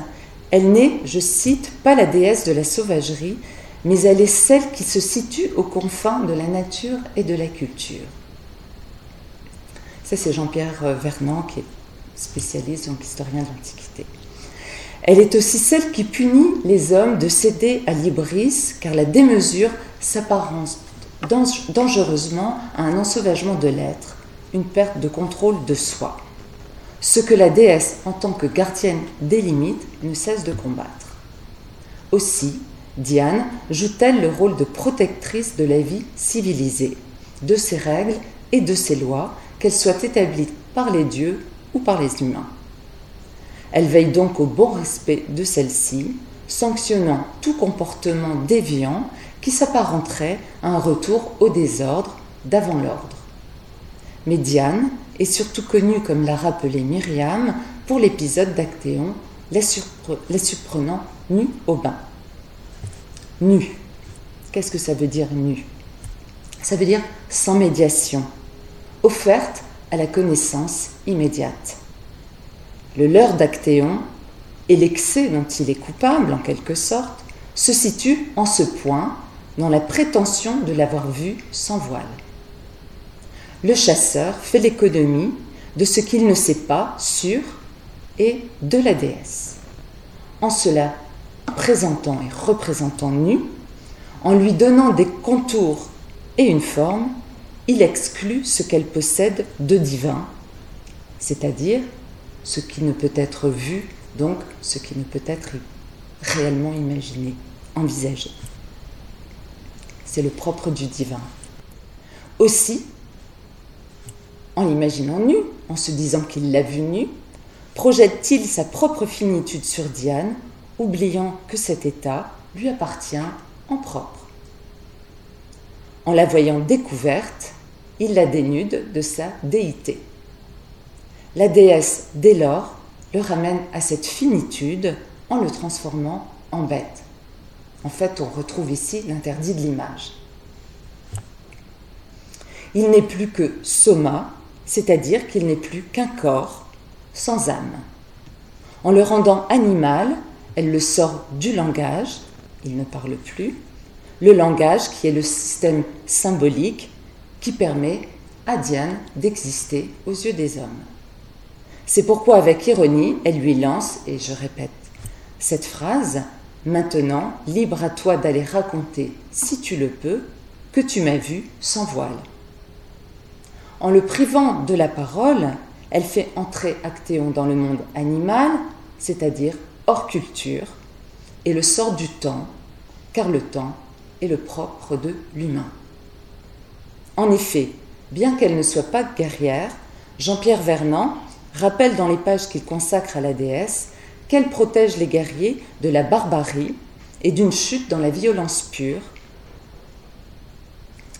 elle n'est, je cite, pas la déesse de la sauvagerie, mais elle est celle qui se situe aux confins de la nature et de la culture. Ça, c'est Jean-Pierre Vernant, qui est spécialiste, donc historien de l'Antiquité. Elle est aussi celle qui punit les hommes de céder à l'ibris, car la démesure s'apparence dangereusement à un ensauvagement de l'être, une perte de contrôle de soi. Ce que la déesse, en tant que gardienne des limites, ne cesse de combattre. Aussi, Diane joue-t-elle le rôle de protectrice de la vie civilisée, de ses règles et de ses lois, qu'elles soient établies par les dieux ou par les humains. Elle veille donc au bon respect de celles-ci, sanctionnant tout comportement déviant qui s'apparenterait à un retour au désordre d'avant l'ordre. Mais Diane est surtout connue, comme l'a rappelé Myriam, pour l'épisode d'Actéon, la, surprenant nue au bain. Nu. Qu'est-ce que ça veut dire nu Ça veut dire sans médiation, offerte à la connaissance immédiate. Le leurre d'Actéon et l'excès dont il est coupable, en quelque sorte, se situent en ce point dans la prétention de l'avoir vu sans voile. Le chasseur fait l'économie de ce qu'il ne sait pas sur et de la déesse. En cela, présentant et représentant nu, en lui donnant des contours et une forme, il exclut ce qu'elle possède de divin, c'est-à-dire ce qui ne peut être vu, donc ce qui ne peut être réellement imaginé, envisagé c'est le propre du divin. Aussi, en l'imaginant nu, en se disant qu'il l'a vu nu, projette-t-il sa propre finitude sur Diane, oubliant que cet état lui appartient en propre. En la voyant découverte, il la dénude de sa déité. La déesse, dès lors, le ramène à cette finitude en le transformant en bête. En fait, on retrouve ici l'interdit de l'image. Il n'est plus que soma, c'est-à-dire qu'il n'est plus qu'un corps sans âme. En le rendant animal, elle le sort du langage, il ne parle plus, le langage qui est le système symbolique qui permet à Diane d'exister aux yeux des hommes. C'est pourquoi avec ironie, elle lui lance, et je répète cette phrase, Maintenant, libre à toi d'aller raconter, si tu le peux, que tu m'as vu sans voile. En le privant de la parole, elle fait entrer Actéon dans le monde animal, c'est-à-dire hors culture, et le sort du temps, car le temps est le propre de l'humain. En effet, bien qu'elle ne soit pas guerrière, Jean-Pierre Vernant rappelle dans les pages qu'il consacre à la déesse qu'elle protège les guerriers de la barbarie et d'une chute dans la violence pure.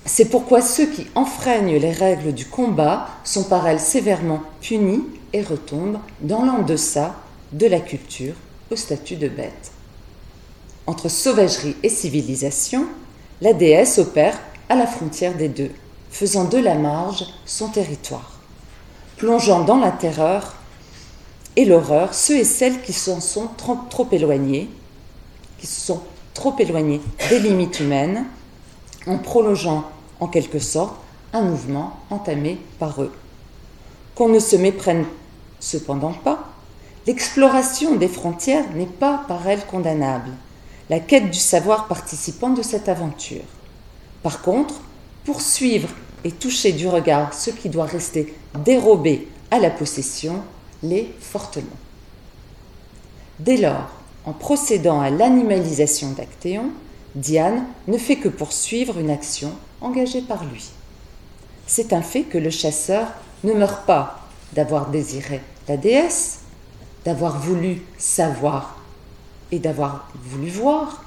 C'est pourquoi ceux qui enfreignent les règles du combat sont par elles sévèrement punis et retombent dans l'en-deçà de la culture au statut de bête. Entre sauvagerie et civilisation, la déesse opère à la frontière des deux, faisant de la marge son territoire, plongeant dans la terreur et l'horreur ceux et celles qui s'en sont trop, éloignés, qui se sont trop éloignés des limites humaines, en prolongeant en quelque sorte un mouvement entamé par eux. Qu'on ne se méprenne cependant pas, l'exploration des frontières n'est pas par elle condamnable, la quête du savoir participant de cette aventure. Par contre, poursuivre et toucher du regard ce qui doit rester dérobé à la possession l'est fortement. Dès lors, en procédant à l'animalisation d'Actéon, Diane ne fait que poursuivre une action engagée par lui. C'est un fait que le chasseur ne meurt pas d'avoir désiré la déesse, d'avoir voulu savoir et d'avoir voulu voir,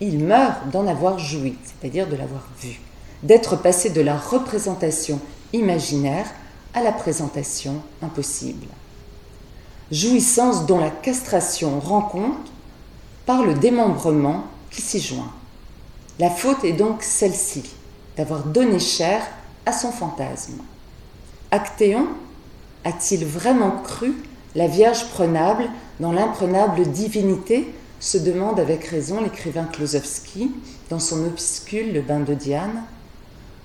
il meurt d'en avoir joui, c'est-à-dire de l'avoir vu, d'être passé de la représentation imaginaire à la présentation impossible. Jouissance dont la castration rend compte par le démembrement qui s'y joint. La faute est donc celle-ci, d'avoir donné chair à son fantasme. Actéon a-t-il vraiment cru la Vierge prenable dans l'imprenable divinité? se demande avec raison l'écrivain Klosowski dans son opuscule Le bain de Diane.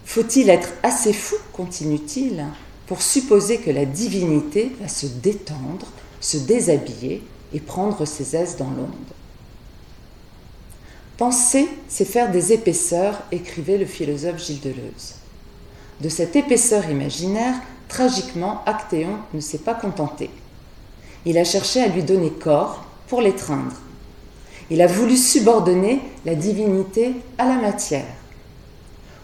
Faut-il être assez fou, continue-t-il, pour supposer que la divinité va se détendre, se déshabiller et prendre ses aises dans l'onde Penser, c'est faire des épaisseurs, écrivait le philosophe Gilles Deleuze. De cette épaisseur imaginaire, tragiquement, Actéon ne s'est pas contenté. Il a cherché à lui donner corps pour l'étreindre. Il a voulu subordonner la divinité à la matière.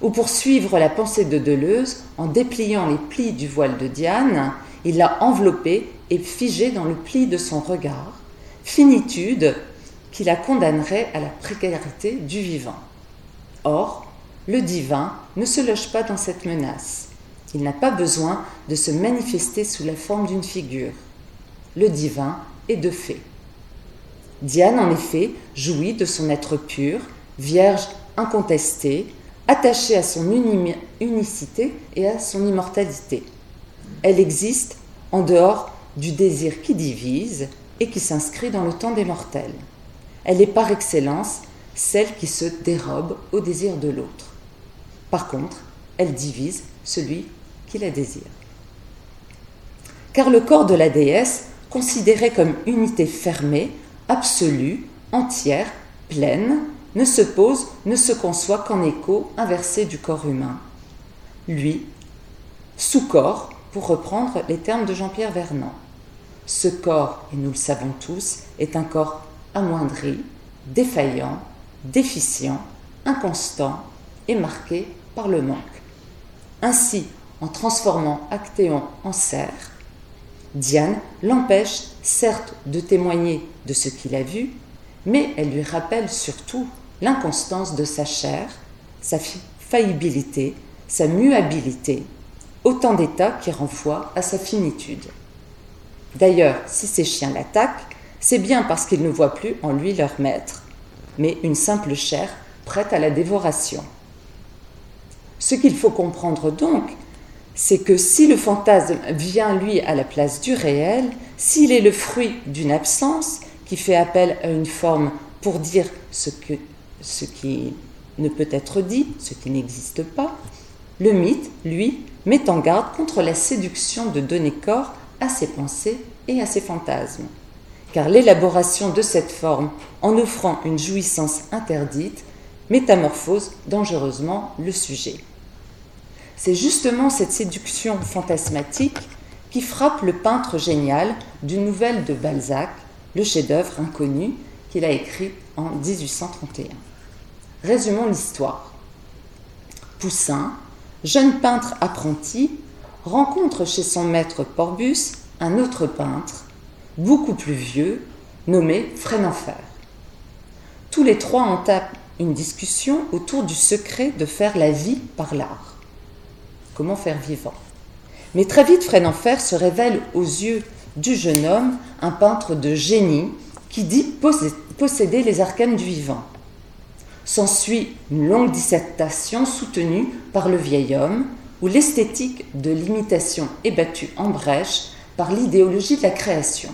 Ou pour suivre la pensée de Deleuze, en dépliant les plis du voile de Diane, il l'a enveloppé et figé dans le pli de son regard, finitude qui la condamnerait à la précarité du vivant. Or, le divin ne se loge pas dans cette menace. Il n'a pas besoin de se manifester sous la forme d'une figure. Le divin est de fait. Diane, en effet, jouit de son être pur, vierge incontestée, attachée à son unicité et à son immortalité. Elle existe en dehors du désir qui divise et qui s'inscrit dans le temps des mortels. Elle est par excellence celle qui se dérobe au désir de l'autre. Par contre, elle divise celui qui la désire. Car le corps de la déesse, considéré comme unité fermée, absolue, entière, pleine, ne se pose, ne se conçoit qu'en écho inversé du corps humain. Lui, sous-corps, pour reprendre les termes de Jean-Pierre Vernant. Ce corps, et nous le savons tous, est un corps amoindri, défaillant, déficient, inconstant et marqué par le manque. Ainsi, en transformant Actéon en cerf, Diane l'empêche certes de témoigner de ce qu'il a vu, mais elle lui rappelle surtout l'inconstance de sa chair, sa faillibilité, sa muabilité, autant d'états qui renvoient à sa finitude. D'ailleurs, si ces chiens l'attaquent, c'est bien parce qu'ils ne voient plus en lui leur maître, mais une simple chair prête à la dévoration. Ce qu'il faut comprendre donc, c'est que si le fantasme vient lui à la place du réel, s'il est le fruit d'une absence qui fait appel à une forme pour dire ce, ce qui ne peut être dit, ce qui n'existe pas, le mythe, lui, met en garde contre la séduction de donner corps à ses pensées et à ses fantasmes car l'élaboration de cette forme, en offrant une jouissance interdite, métamorphose dangereusement le sujet. C'est justement cette séduction fantasmatique qui frappe le peintre génial d'une nouvelle de Balzac, le chef-d'œuvre inconnu qu'il a écrit en 1831. Résumons l'histoire. Poussin, jeune peintre apprenti, rencontre chez son maître Porbus un autre peintre beaucoup plus vieux, nommé Frénenfer. tous les trois entament une discussion autour du secret de faire la vie par l'art. Comment faire vivant Mais très vite, Frénenfer se révèle aux yeux du jeune homme un peintre de génie qui dit posséder les arcanes du vivant. S'ensuit une longue dissertation soutenue par le vieil homme, où l'esthétique de l'imitation est battue en brèche par l'idéologie de la création.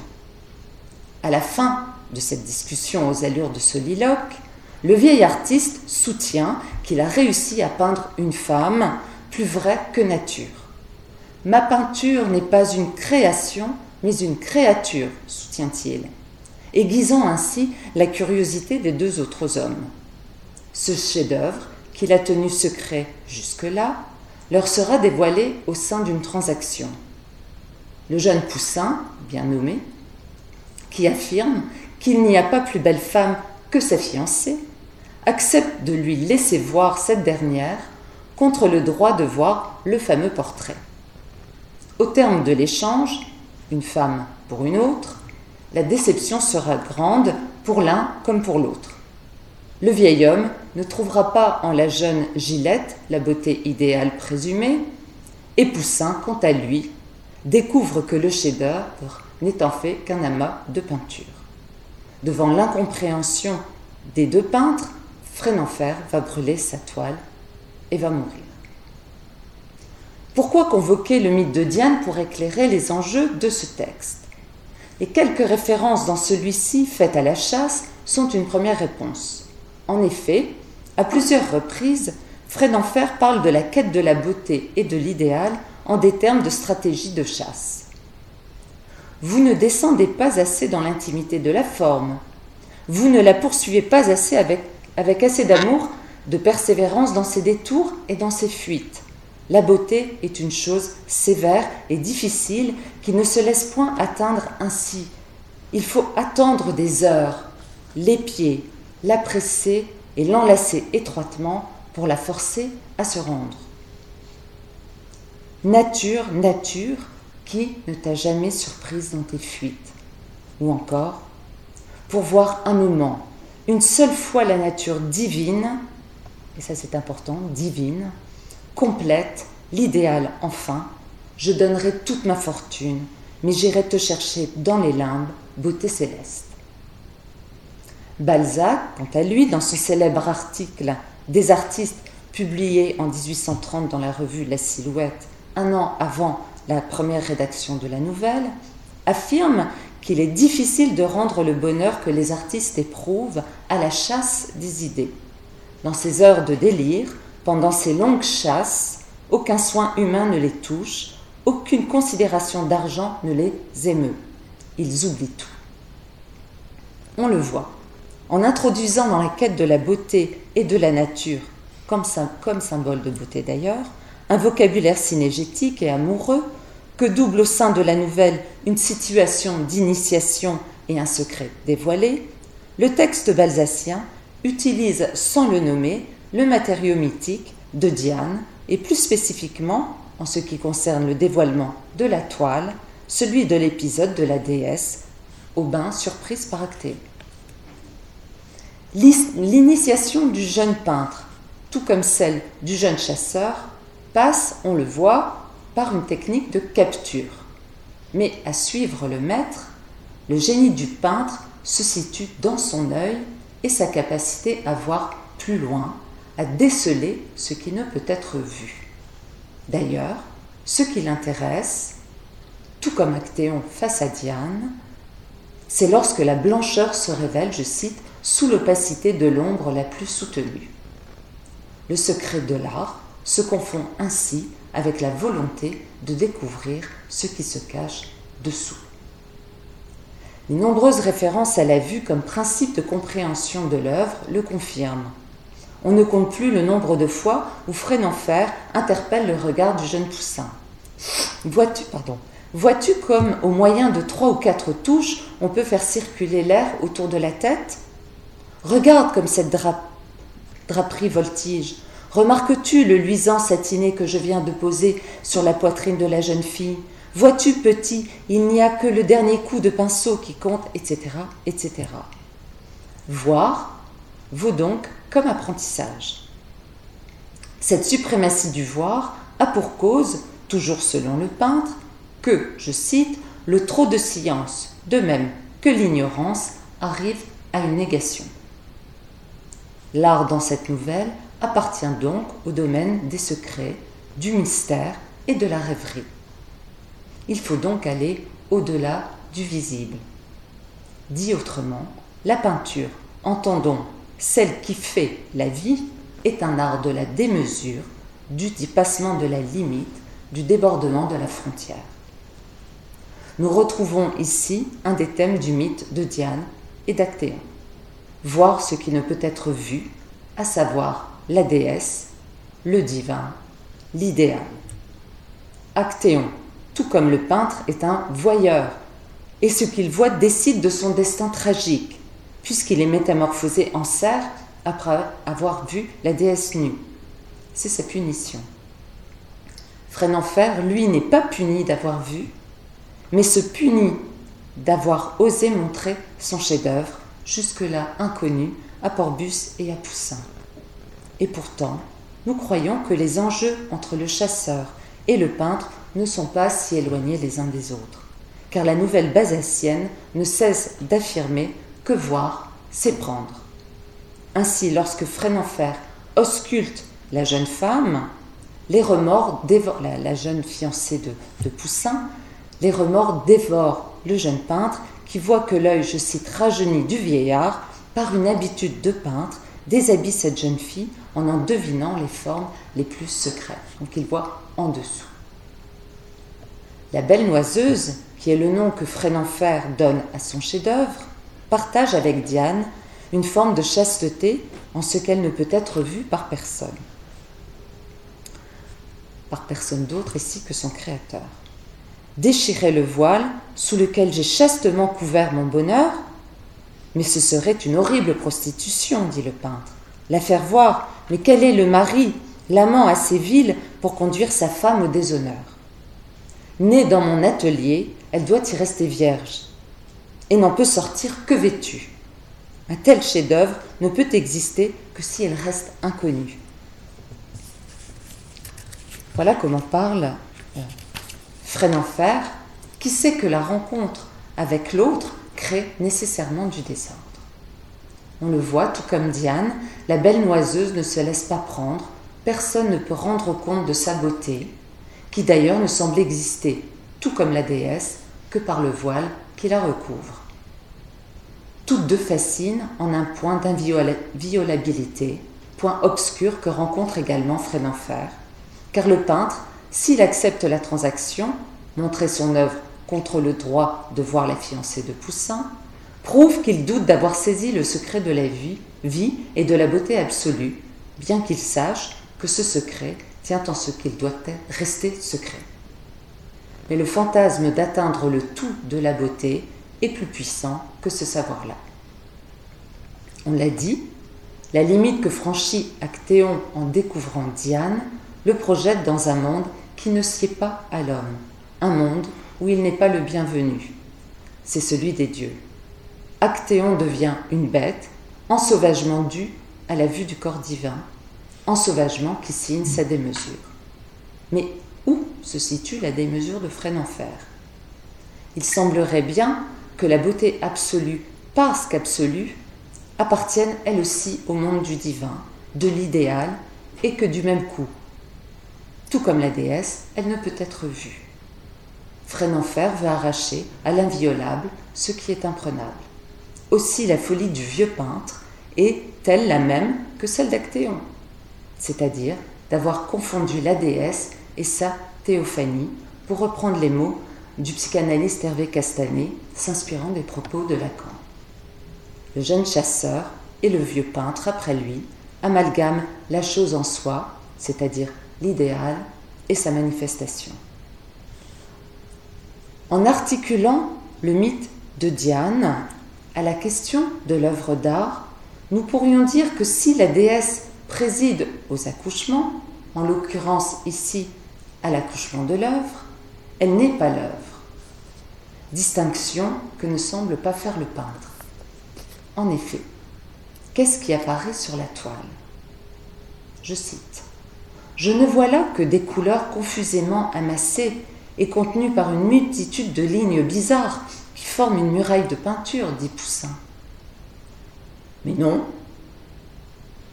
À la fin de cette discussion aux allures de soliloque, le vieil artiste soutient qu'il a réussi à peindre une femme plus vraie que nature. Ma peinture n'est pas une création, mais une créature, soutient-il, aiguisant ainsi la curiosité des deux autres hommes. Ce chef-d'œuvre, qu'il a tenu secret jusque-là, leur sera dévoilé au sein d'une transaction. Le jeune Poussin, bien nommé, qui affirme qu'il n'y a pas plus belle femme que sa fiancée, accepte de lui laisser voir cette dernière contre le droit de voir le fameux portrait. Au terme de l'échange, une femme pour une autre, la déception sera grande pour l'un comme pour l'autre. Le vieil homme ne trouvera pas en la jeune Gillette la beauté idéale présumée, et Poussin, quant à lui, découvre que le chef-d'œuvre n'est en fait qu'un amas de peinture. Devant l'incompréhension des deux peintres, Frénenfer va brûler sa toile et va mourir. Pourquoi convoquer le mythe de Diane pour éclairer les enjeux de ce texte? Les quelques références dans celui-ci faites à la chasse sont une première réponse. En effet, à plusieurs reprises, Fréd'Enfer parle de la quête de la beauté et de l'idéal en des termes de stratégie de chasse. Vous ne descendez pas assez dans l'intimité de la forme. Vous ne la poursuivez pas assez avec, assez d'amour, de persévérance dans ses détours et dans ses fuites. La beauté est une chose sévère et difficile qui ne se laisse point atteindre ainsi. Il faut attendre des heures, l'épier, la presser et l'enlacer étroitement pour la forcer à se rendre. Nature, nature, qui ne t'a jamais surprise dans tes fuites Ou encore, pour voir un moment, une seule fois la nature divine, et ça c'est important, divine, complète, l'idéal enfin, je donnerai toute ma fortune, mais j'irai te chercher dans les limbes, beauté céleste. Balzac, quant à lui, dans son célèbre article Des artistes publié en 1830 dans la revue La Silhouette, un an avant la première rédaction de la nouvelle, affirme qu'il est difficile de rendre le bonheur que les artistes éprouvent à la chasse des idées. Dans ces heures de délire, pendant ces longues chasses, aucun soin humain ne les touche, aucune considération d'argent ne les émeut. Ils oublient tout. On le voit. En introduisant dans la quête de la beauté et de la nature, comme, symbole de beauté d'ailleurs, un vocabulaire synégétique et amoureux que double au sein de la nouvelle une situation d'initiation et un secret dévoilé, le texte balsacien utilise sans le nommer le matériau mythique de Diane et plus spécifiquement, en ce qui concerne le dévoilement de la toile, celui de l'épisode de la déesse au bain surprise par Actéon. L'initiation du jeune peintre, tout comme celle du jeune chasseur, passe, on le voit, par une technique de capture. Mais à suivre le maître, le génie du peintre se situe dans son œil et sa capacité à voir plus loin, à déceler ce qui ne peut être vu. D'ailleurs, ce qui l'intéresse, tout comme Actéon face à Diane, c'est lorsque la blancheur se révèle, je cite, sous l'opacité de l'ombre la plus soutenue. Le secret de l'art se confond ainsi avec la volonté de découvrir ce qui se cache dessous. Les nombreuses références à la vue comme principe de compréhension de l'œuvre le confirment. On ne compte plus le nombre de fois où Frénenfer interpelle le regard du jeune Poussin. Vois-tu, pardon, vois-tu comme au moyen de trois ou quatre touches, on peut faire circuler l'air autour de la tête? Regarde comme cette draperie voltige. Remarques-tu le luisant satiné que je viens de poser sur la poitrine de la jeune fille? Vois-tu, petit, il n'y a que le dernier coup de pinceau qui compte, etc., etc. Voir, vaut donc comme apprentissage. Cette suprématie du voir a pour cause, toujours selon le peintre, que, je cite, le trop de science, de même que l'ignorance, arrive à une négation. L'art dans cette nouvelle appartient donc au domaine des secrets, du mystère et de la rêverie. Il faut donc aller au-delà du visible. Dit autrement, la peinture, entendons celle qui fait la vie, est un art de la démesure, du dépassement de la limite, du débordement de la frontière. Nous retrouvons ici un des thèmes du mythe de Diane et d'Actéon. Voir ce qui ne peut être vu, à savoir la déesse, le divin, l'idéal. Actéon, tout comme le peintre, est un voyeur, et ce qu'il voit décide de son destin tragique, puisqu'il est métamorphosé en cerf après avoir vu la déesse nue. C'est sa punition. Frénenfer, lui, n'est pas puni d'avoir vu, mais se punit d'avoir osé montrer son chef-d'œuvre, jusque-là inconnu, à Porbus et à Poussin. Et pourtant, nous croyons que les enjeux entre le chasseur et le peintre ne sont pas si éloignés les uns des autres, car la nouvelle basacienne ne cesse d'affirmer que voir, c'est prendre. Ainsi, lorsque Frénenfer ausculte la jeune femme, les remords dévorent, la, jeune fiancée de, de Poussin, les remords dévorent le jeune peintre qui voit que l'œil, je cite, rajeuni du vieillard, par une habitude de peintre, déshabille cette jeune fille en en devinant les formes les plus secrètes. Donc il voit en dessous. La belle noiseuse, qui est le nom que Frénenfer donne à son chef-d'œuvre, partage avec Diane une forme de chasteté en ce qu'elle ne peut être vue par personne. Par personne d'autre ici que son créateur. Déchirer le voile sous lequel j'ai chastement couvert mon bonheur, mais ce serait une horrible prostitution, dit le peintre. La faire voir, mais quel est le mari, l'amant assez vil pour conduire sa femme au déshonneur? Née dans mon atelier, elle doit y rester vierge, et n'en peut sortir que vêtue. Un tel chef-d'œuvre ne peut exister que si elle reste inconnue. Voilà comment parle euh, Frénenfer, qui sait que la rencontre avec l'autre crée nécessairement du désordre. On le voit, tout comme Diane, la belle noiseuse ne se laisse pas prendre, personne ne peut rendre compte de sa beauté, qui d'ailleurs ne semble exister, tout comme la déesse, que par le voile qui la recouvre. Toutes deux fascinent en un point d'inviolabilité, point obscur que rencontre également Frénenfer, car le peintre, s'il accepte la transaction, montrer son œuvre contre le droit de voir la fiancée de Poussin, prouve qu'il doute d'avoir saisi le secret de la vie, et de la beauté absolue, bien qu'il sache que ce secret tient en ce qu'il doit rester secret. Mais le fantasme d'atteindre le tout de la beauté est plus puissant que ce savoir-là. On l'a dit, la limite que franchit Actéon en découvrant Diane le projette dans un monde qui ne sied pas à l'homme, un monde où il n'est pas le bienvenu. C'est celui des dieux. Actéon devient une bête, ensauvagement dû à la vue du corps divin, ensauvagement qui signe sa démesure. Mais où se situe la démesure de Frénenfer Il semblerait bien que la beauté absolue, parce qu'absolue, appartienne elle aussi au monde du divin, de l'idéal, et que du même coup, tout comme la déesse, elle ne peut être vue. Frénenfer veut arracher à l'inviolable ce qui est imprenable. Aussi la folie du vieux peintre est-elle la même que celle d'Actéon, c'est-à-dire d'avoir confondu la déesse et sa théophanie, pour reprendre les mots du psychanalyste Hervé Castanet, s'inspirant des propos de Lacan. Le jeune chasseur et le vieux peintre après lui amalgament la chose en soi, c'est-à-dire l'idéal et sa manifestation. En articulant le mythe de Diane à la question de l'œuvre d'art, nous pourrions dire que si la déesse préside aux accouchements, en l'occurrence ici à l'accouchement de l'œuvre, elle n'est pas l'œuvre. Distinction que ne semble pas faire le peintre. En effet, qu'est-ce qui apparaît sur la toile? Je cite. Je ne vois là que des couleurs confusément amassées et contenues par une multitude de lignes bizarres qui forment une muraille de peinture, dit Poussin. Mais non,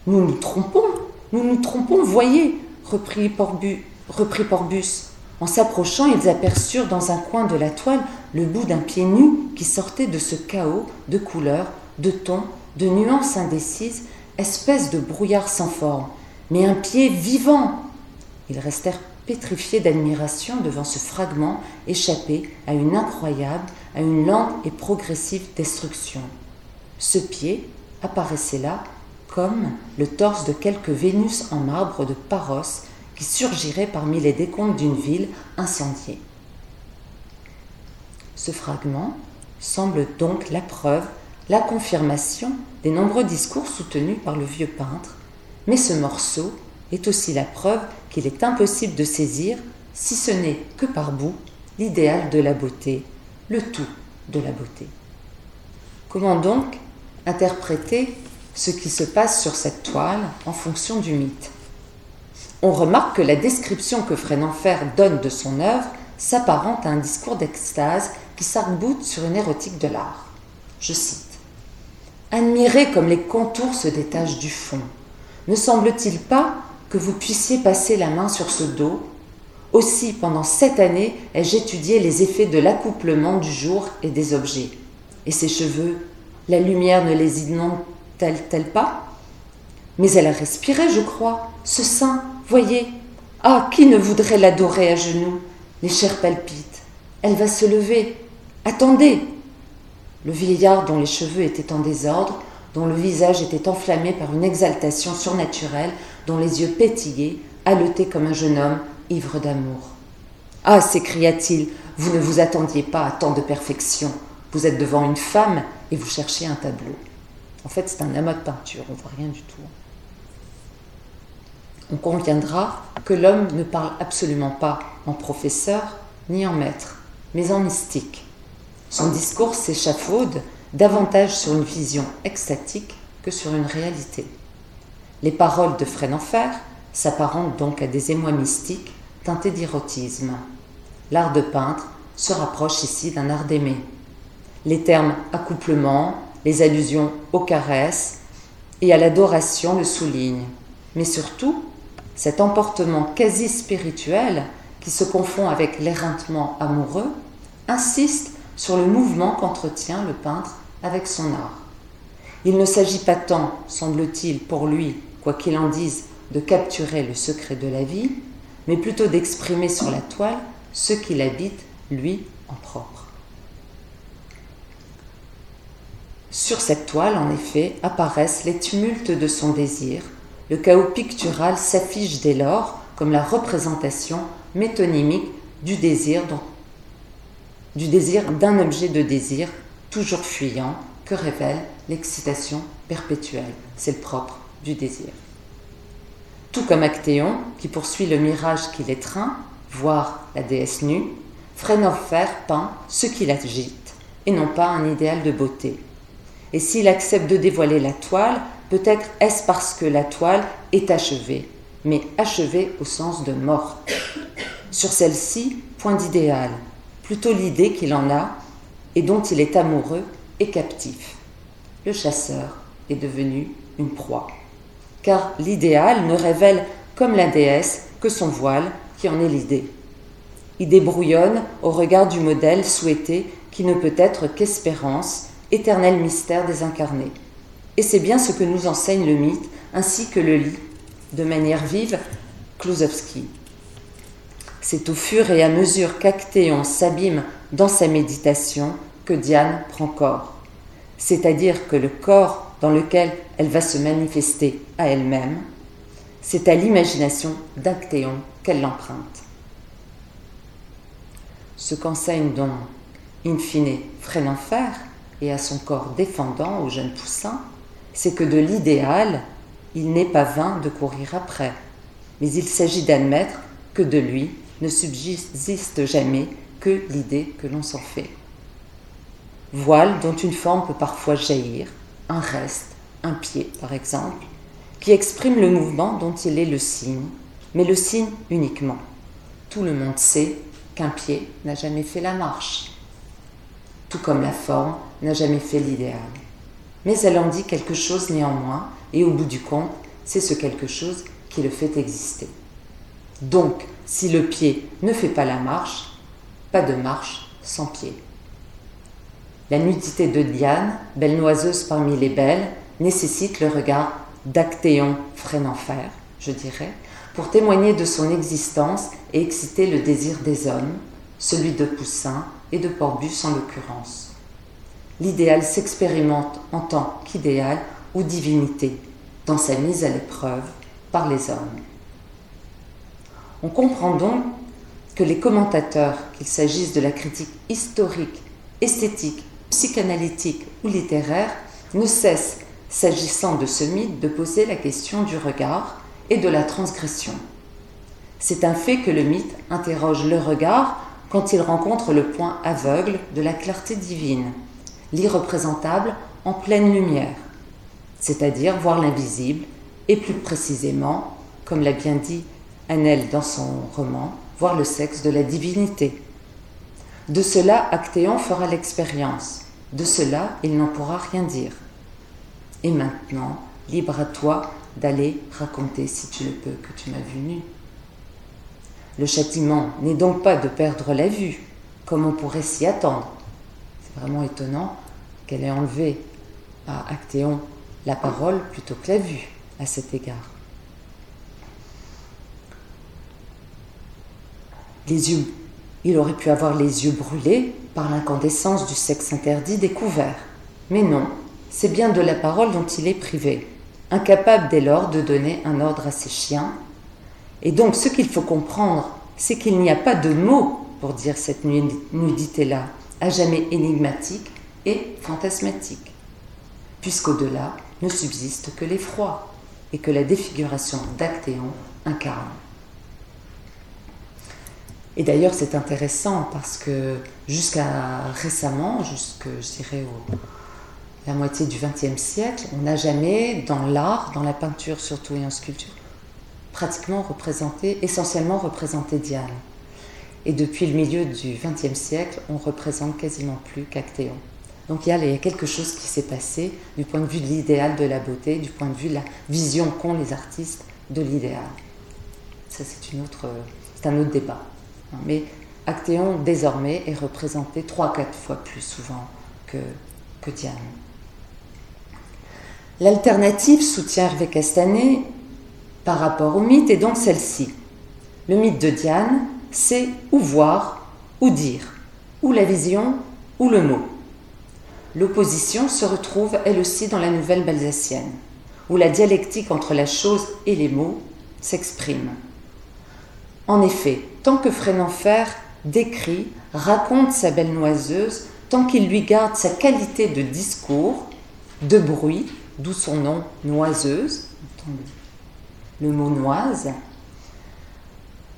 nous nous trompons, nous nous trompons, voyez, reprit, Porbu, reprit Porbus. En s'approchant, ils aperçurent dans un coin de la toile le bout d'un pied nu qui sortait de ce chaos de couleurs, de tons, de nuances indécises, espèce de brouillard sans forme, mais un pied vivant. Ils restèrent pétrifiés d'admiration devant ce fragment échappé à une incroyable, à une lente et progressive destruction. Ce pied apparaissait là comme le torse de quelque Vénus en marbre de Paros qui surgirait parmi les décombres d'une ville incendiée. Ce fragment semble donc la preuve, la confirmation des nombreux discours soutenus par le vieux peintre, mais ce morceau est aussi la preuve qu'il est impossible de saisir, si ce n'est que par bout, l'idéal de la beauté, le tout de la beauté. Comment donc interpréter ce qui se passe sur cette toile en fonction du mythe? On remarque que la description que Frénenfer donne de son œuvre s'apparente à un discours d'extase qui s'arc-boute sur une érotique de l'art. Je cite Admirez comme les contours se détachent du fond. Ne semble-t-il pas que vous puissiez passer la main sur ce dos Aussi, pendant sept années, ai-je étudié les effets de l'accouplement du jour et des objets. Et ses cheveux, la lumière ne les inonde-t-elle pas? Mais elle a respiré, je crois, ce sein, voyez. Ah, qui ne voudrait l'adorer à genoux Les chairs palpitent. Elle va se lever. Attendez Le vieillard dont les cheveux étaient en désordre, dont le visage était enflammé par une exaltation surnaturelle, dont les yeux pétillaient, haletait comme un jeune homme ivre d'amour. Ah s'écria-t-il, vous ne vous attendiez pas à tant de perfection. Vous êtes devant une femme et vous cherchez un tableau. En fait, c'est un amas de peinture, on voit rien du tout. On conviendra que l'homme ne parle absolument pas en professeur ni en maître, mais en mystique. Son discours s'échafaude davantage sur une vision extatique que sur une réalité. Les paroles de Frénenfer s'apparentent donc à des émois mystiques teintés d'érotisme. L'art de peindre se rapproche ici d'un art d'aimer. Les termes accouplement, les allusions aux caresses et à l'adoration le soulignent. Mais surtout, cet emportement quasi spirituel qui se confond avec l'éreintement amoureux insiste sur le mouvement qu'entretient le peintre avec son art. Il ne s'agit pas tant, semble-t-il, pour lui, quoi qu'il en dise, de capturer le secret de la vie, mais plutôt d'exprimer sur la toile ce qu'il habite, lui, en propre. Sur cette toile, en effet, apparaissent les tumultes de son désir. Le chaos pictural s'affiche dès lors comme la représentation métonymique du désir du désir d'un objet de désir toujours fuyant que révèle l'excitation perpétuelle. C'est le propre du désir. Tout comme Actéon, qui poursuit le mirage qui l'étreint, voire la déesse nue, Frénofer peint ce qui l'agite, et non pas un idéal de beauté. Et s'il accepte de dévoiler la toile, peut-être est-ce parce que la toile est achevée, mais achevée au sens de morte. Sur celle-ci, point d'idéal, plutôt l'idée qu'il en a et dont il est amoureux et captif. Le chasseur est devenu une proie, car l'idéal ne révèle comme la déesse que son voile qui en est l'idée. Il débrouillonne au regard du modèle souhaité qui ne peut être qu'espérance éternel mystère désincarné. Et c'est bien ce que nous enseigne le mythe, ainsi que le lit, de manière vive, Klosowski. C'est au fur et à mesure qu'Actéon s'abîme dans sa méditation que Diane prend corps, c'est-à-dire que le corps dans lequel elle va se manifester à elle-même, c'est à l'imagination d'Actéon qu'elle l'emprunte. Ce qu'enseigne donc, in fine, Frénenfer, et à son corps défendant au jeune poussin, c'est que de l'idéal, il n'est pas vain de courir après, mais il s'agit d'admettre que de lui ne subsiste jamais que l'idée que l'on s'en fait. Voile dont une forme peut parfois jaillir, un reste, un pied par exemple, qui exprime le mouvement dont il est le signe, mais le signe uniquement. Tout le monde sait qu'un pied n'a jamais fait la marche, tout comme la forme n'a jamais fait l'idéal. Mais elle en dit quelque chose néanmoins, et au bout du compte, c'est ce quelque chose qui le fait exister. Donc, si le pied ne fait pas la marche, pas de marche sans pied. La nudité de Diane, belle noiseuse parmi les belles, nécessite le regard d'Actéon fer, je dirais, pour témoigner de son existence et exciter le désir des hommes, celui de Poussin et de Porbus en l'occurrence. L'idéal s'expérimente en tant qu'idéal ou divinité, dans sa mise à l'épreuve par les hommes. On comprend donc que les commentateurs, qu'il s'agisse de la critique historique, esthétique, psychanalytique ou littéraire, ne cessent, s'agissant de ce mythe, de poser la question du regard et de la transgression. C'est un fait que le mythe interroge le regard quand il rencontre le point aveugle de la clarté divine, l'irreprésentable en pleine lumière, c'est-à-dire voir l'invisible et plus précisément, comme l'a bien dit Annelle dans son roman, voir le sexe de la divinité. De cela, Actéon fera l'expérience. De cela, il n'en pourra rien dire. Et maintenant, libre à toi d'aller raconter, si tu le peux, que tu m'as vu nu. Le châtiment n'est donc pas de perdre la vue, comme on pourrait s'y attendre. C'est vraiment étonnant qu'elle ait enlevé à Actéon la parole plutôt que la vue à cet égard. Les yeux, il aurait pu avoir les yeux brûlés par l'incandescence du sexe interdit découvert. Mais non, c'est bien de la parole dont il est privé, incapable dès lors de donner un ordre à ses chiens. Et donc ce qu'il faut comprendre, c'est qu'il n'y a pas de mots pour dire cette nudité-là, à jamais énigmatique et fantasmatique, puisqu'au-delà ne subsiste que l'effroi et que la défiguration d'Actéon incarne. Et d'ailleurs, c'est intéressant parce que jusqu'à récemment, jusque, je dirais, la moitié du XXe siècle, on n'a jamais, dans l'art, dans la peinture surtout et en sculpture, pratiquement représenté, essentiellement représenté Diane. Et depuis le milieu du XXe siècle, on représente quasiment plus qu'Actéon. Donc il y, a, quelque chose qui s'est passé du point de vue de l'idéal de la beauté, du point de vue de la vision qu'ont les artistes de l'idéal. Ça, c'est un autre débat. Mais Actéon, désormais, est représenté trois, quatre fois plus souvent que, que Diane. L'alternative, soutient Hervé Castanet, par rapport au mythe, est donc celle-ci. Le mythe de Diane, c'est ou voir, ou dire, ou la vision, ou le mot. L'opposition se retrouve elle aussi dans la nouvelle balsacienne, où la dialectique entre la chose et les mots s'exprime. En effet, tant que Frénenfer décrit, raconte sa belle noiseuse, tant qu'il lui garde sa qualité de discours, de bruit, d'où son nom noiseuse, le mot noise,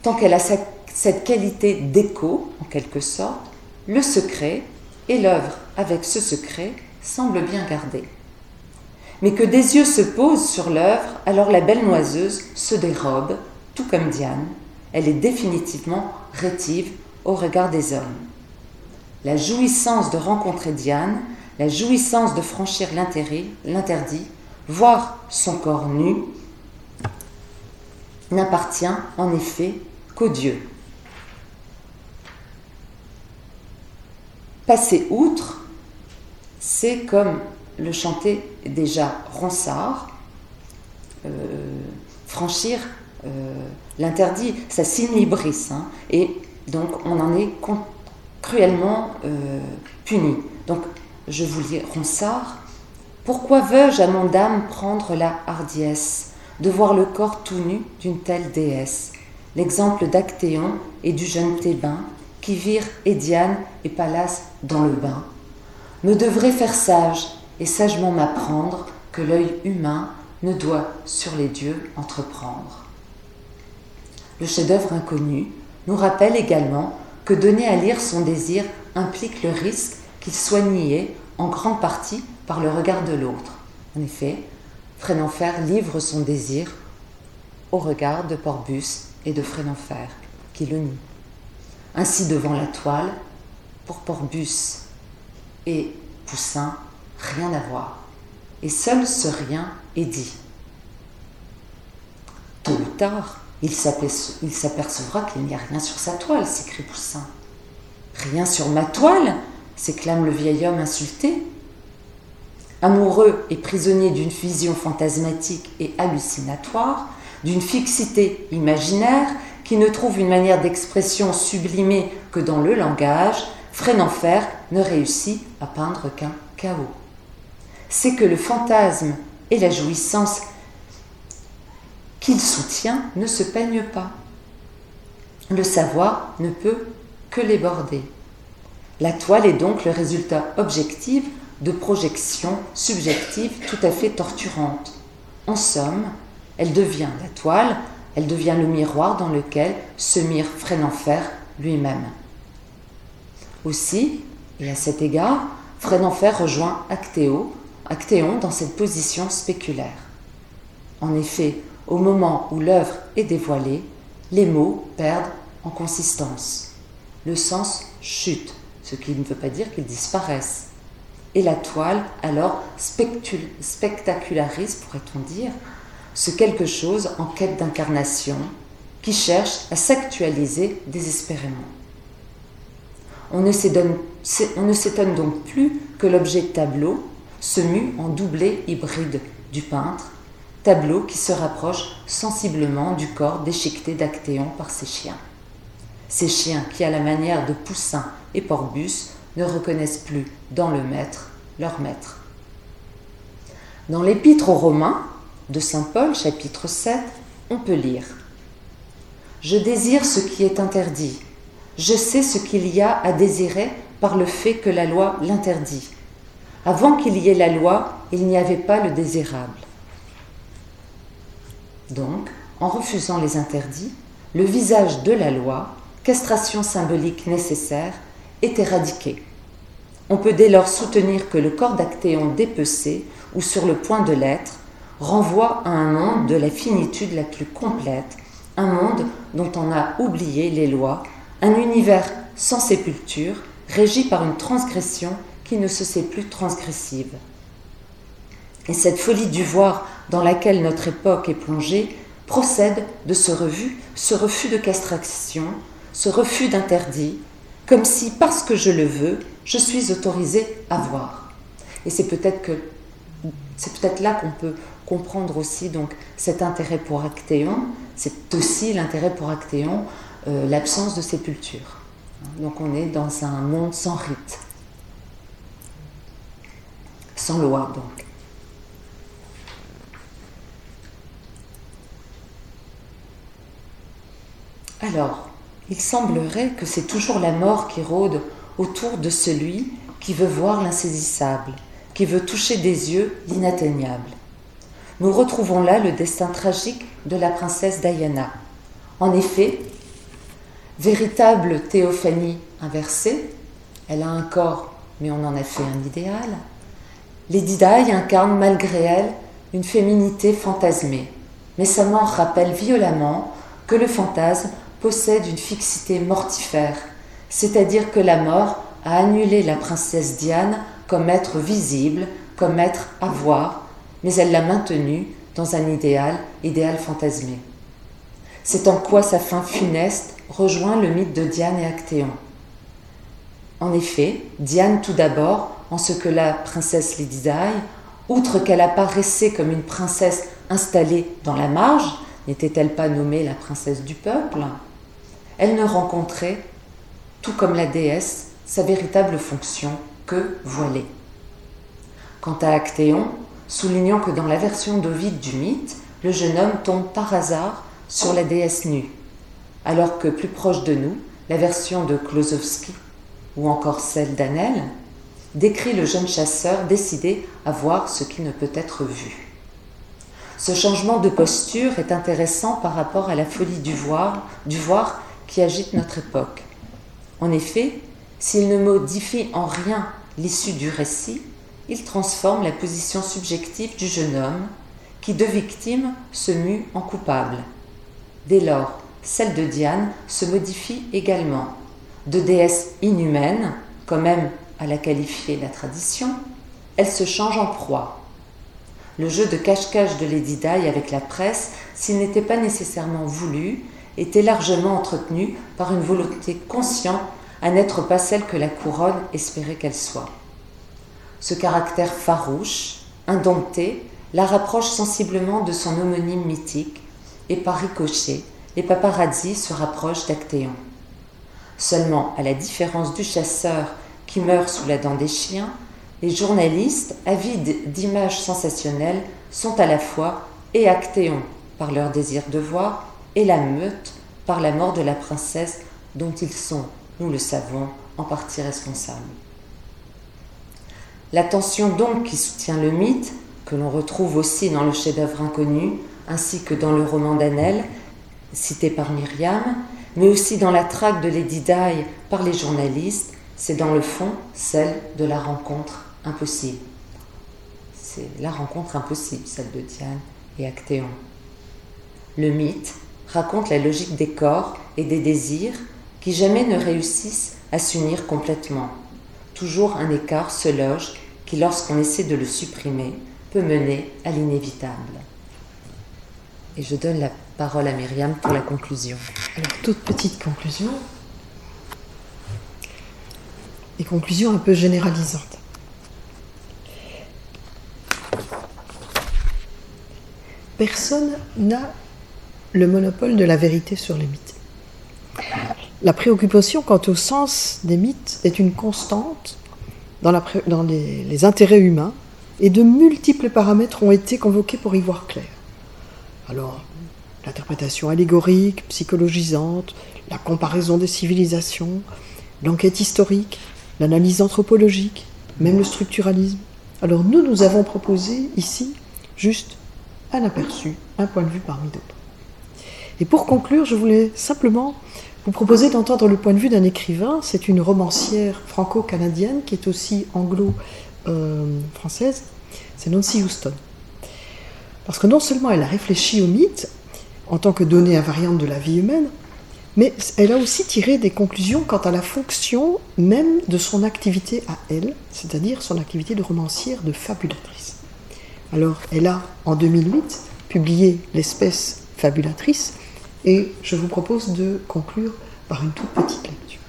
tant qu'elle a cette qualité d'écho, en quelque sorte, le secret et l'œuvre avec ce secret semble bien gardée. Mais que des yeux se posent sur l'œuvre, alors la belle noiseuse se dérobe, tout comme Diane, elle est définitivement rétive au regard des hommes. La jouissance de rencontrer Diane, la jouissance de franchir l'interdit, voir son corps nu, n'appartient en effet qu'au Dieu. Passer outre, c'est comme le chantait déjà Ronsard, euh, franchir euh, l'interdit, ça signe hein, et donc on en est cruellement euh, puni. Donc je vous lis Ronsard. Pourquoi veux-je à mon âme prendre la hardiesse de voir le corps tout nu d'une telle déesse? L'exemple d'Actéon et du jeune Thébain qui virent Édiane et Pallas dans le bain me devrait faire sage et sagement m'apprendre que l'œil humain ne doit sur les dieux entreprendre le chef-d'œuvre inconnu, nous rappelle également que donner à lire son désir implique le risque qu'il soit nié en grande partie par le regard de l'autre. En effet, Frénenfer livre son désir au regard de Porbus et de Frénenfer, qui le nie. Ainsi devant la toile, pour Porbus et Poussin, rien à voir. Et seul ce rien est dit. Tôt ou tard, il s'apercevra qu'il n'y a rien sur sa toile, s'écrie Poussin. Rien sur ma toile? s'éclame le vieil homme insulté. Amoureux et prisonnier d'une vision fantasmatique et hallucinatoire, d'une fixité imaginaire qui ne trouve une manière d'expression sublimée que dans le langage, Frénenfer ne réussit à peindre qu'un chaos. C'est que le fantasme et la jouissance qu'il soutient ne se peignent pas. Le savoir ne peut que les border. La toile est donc le résultat objectif de projections subjectives tout à fait torturantes. En somme, elle devient la toile, elle devient le miroir dans lequel se mire Frénenfer lui-même. Aussi, et à cet égard, Frénenfer rejoint Actéo, Actéon dans cette position spéculaire. En effet, au moment où l'œuvre est dévoilée, les mots perdent en consistance. Le sens chute, ce qui ne veut pas dire qu'ils disparaissent. Et la toile, alors, spectacularise, pourrait-on dire, ce quelque chose en quête d'incarnation, qui cherche à s'actualiser désespérément. On ne s'étonne donc plus que l'objet tableau se mue en doublé hybride du peintre tableau qui se rapproche sensiblement du corps déchiqueté d'Actéon par ses chiens. Ces chiens qui, à la manière de Poussin et Porbus, ne reconnaissent plus dans le maître leur maître. Dans l'Épître aux Romains de Saint Paul, chapitre 7, on peut lire Je désire ce qui est interdit. Je sais ce qu'il y a à désirer par le fait que la loi l'interdit. Avant qu'il y ait la loi, il n'y avait pas le désirable. Donc, en refusant les interdits, le visage de la loi, castration symbolique nécessaire, est éradiqué. On peut dès lors soutenir que le corps d'Actéon dépecé, ou sur le point de l'être, renvoie à un monde de la finitude la plus complète, un monde dont on a oublié les lois, un univers sans sépulture, régi par une transgression qui ne se sait plus transgressive. Et cette folie du voir dans laquelle notre époque est plongée procède de ce, refus, ce refus de castration, ce refus d'interdit, comme si, parce que je le veux, je suis autorisé à voir. Et c'est peut-être que c'est peut-être là qu'on peut comprendre aussi donc cet intérêt pour Actéon. C'est aussi l'intérêt pour Actéon, euh, l'absence de sépulture. Donc on est dans un monde sans rite, sans loi donc. Alors, il semblerait que c'est toujours la mort qui rôde autour de celui qui veut voir l'insaisissable, qui veut toucher des yeux l'inatteignable. Nous retrouvons là le destin tragique de la princesse Diana. En effet, véritable théophanie inversée, elle a un corps, mais on en a fait un idéal. Lady Di incarne malgré elle une féminité fantasmée, mais sa mort rappelle violemment que le fantasme possède une fixité mortifère, c'est-à-dire que la mort a annulé la princesse Diane comme être visible, comme être à voir, mais elle l'a maintenue dans un idéal, idéal fantasmé. C'est en quoi sa fin funeste rejoint le mythe de Diane et Actéon. En effet, Diane tout d'abord, en ce que la princesse Lady Di, outre qu'elle apparaissait comme une princesse installée dans la marge, n'était-elle pas nommée la princesse du peuple? Elle ne rencontrait, tout comme la déesse, sa véritable fonction que voilée. Quant à Actéon, soulignant que dans la version d'Ovide du mythe, le jeune homme tombe par hasard sur la déesse nue, alors que plus proche de nous, la version de Klosowski, ou encore celle d'Anel, décrit le jeune chasseur décidé à voir ce qui ne peut être vu. Ce changement de posture est intéressant par rapport à la folie du voir qui agite notre époque. En effet, s'il ne modifie en rien l'issue du récit, il transforme la position subjective du jeune homme, qui de victime se mue en coupable. Dès lors, celle de Diane se modifie également. De déesse inhumaine, comme même à la qualifier la tradition, elle se change en proie. Le jeu de cache-cache de Lady Di avec la presse, s'il n'était pas nécessairement voulu, était largement entretenu par une volonté consciente à n'être pas celle que la couronne espérait qu'elle soit. Ce caractère farouche, indompté, la rapproche sensiblement de son homonyme mythique, et par ricochet, les paparazzis se rapprochent d'Actéon. Seulement, à la différence du chasseur qui meurt sous la dent des chiens, les journalistes, avides d'images sensationnelles, sont à la fois et Actéon par leur désir de voir, et la meute par la mort de la princesse dont ils sont, nous le savons, en partie responsables. La tension donc qui soutient le mythe, que l'on retrouve aussi dans le chef-d'œuvre inconnu, ainsi que dans le roman d'Annelle, cité par Myriam, mais aussi dans la traque de Lady Di par les journalistes, c'est dans le fond celle de la rencontre impossible. C'est la rencontre impossible, celle de Diane et Actéon. Le mythe raconte la logique des corps et des désirs qui jamais ne réussissent à s'unir complètement. Toujours un écart se loge qui, lorsqu'on essaie de le supprimer, peut mener à l'inévitable. Et je donne la parole à Myriam pour la conclusion. Alors, toute petite conclusion. Et conclusion un peu généralisante. Personne n'a le monopole de la vérité sur les mythes. La préoccupation quant au sens des mythes est une constante dans, les, intérêts humains et de multiples paramètres ont été convoqués pour y voir clair. Alors, l'interprétation allégorique, psychologisante, la comparaison des civilisations, l'enquête historique, l'analyse anthropologique, même le structuralisme. Alors nous, nous avons proposé ici juste un aperçu, un point de vue parmi d'autres. Et pour conclure, je voulais simplement vous proposer d'entendre le point de vue d'un écrivain. C'est une romancière franco-canadienne qui est aussi anglo-française. C'est Nancy Houston. Parce que non seulement elle a réfléchi au mythe en tant que donnée invariante de la vie humaine, mais elle a aussi tiré des conclusions quant à la fonction même de son activité à elle, c'est-à-dire son activité de romancière, de fabulatrice. Alors, elle a, en 2008, publié L'espèce fabulatrice, et je vous propose de conclure par une toute petite lecture.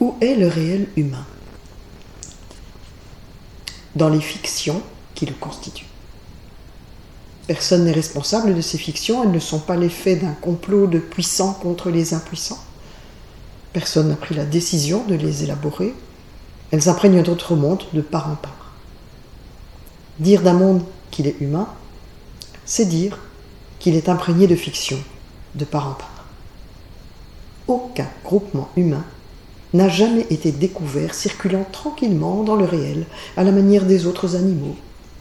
Où est le réel humain? Dans les fictions qui le constituent. Personne n'est responsable de ces fictions, elles ne sont pas l'effet d'un complot de puissants contre les impuissants. Personne n'a pris la décision de les élaborer, elles imprègnent notre monde de part en part. Dire d'un monde qu'il est humain, c'est dire qu'il est imprégné de fiction, de part en part. Aucun groupement humain n'a jamais été découvert circulant tranquillement dans le réel, à la manière des autres animaux,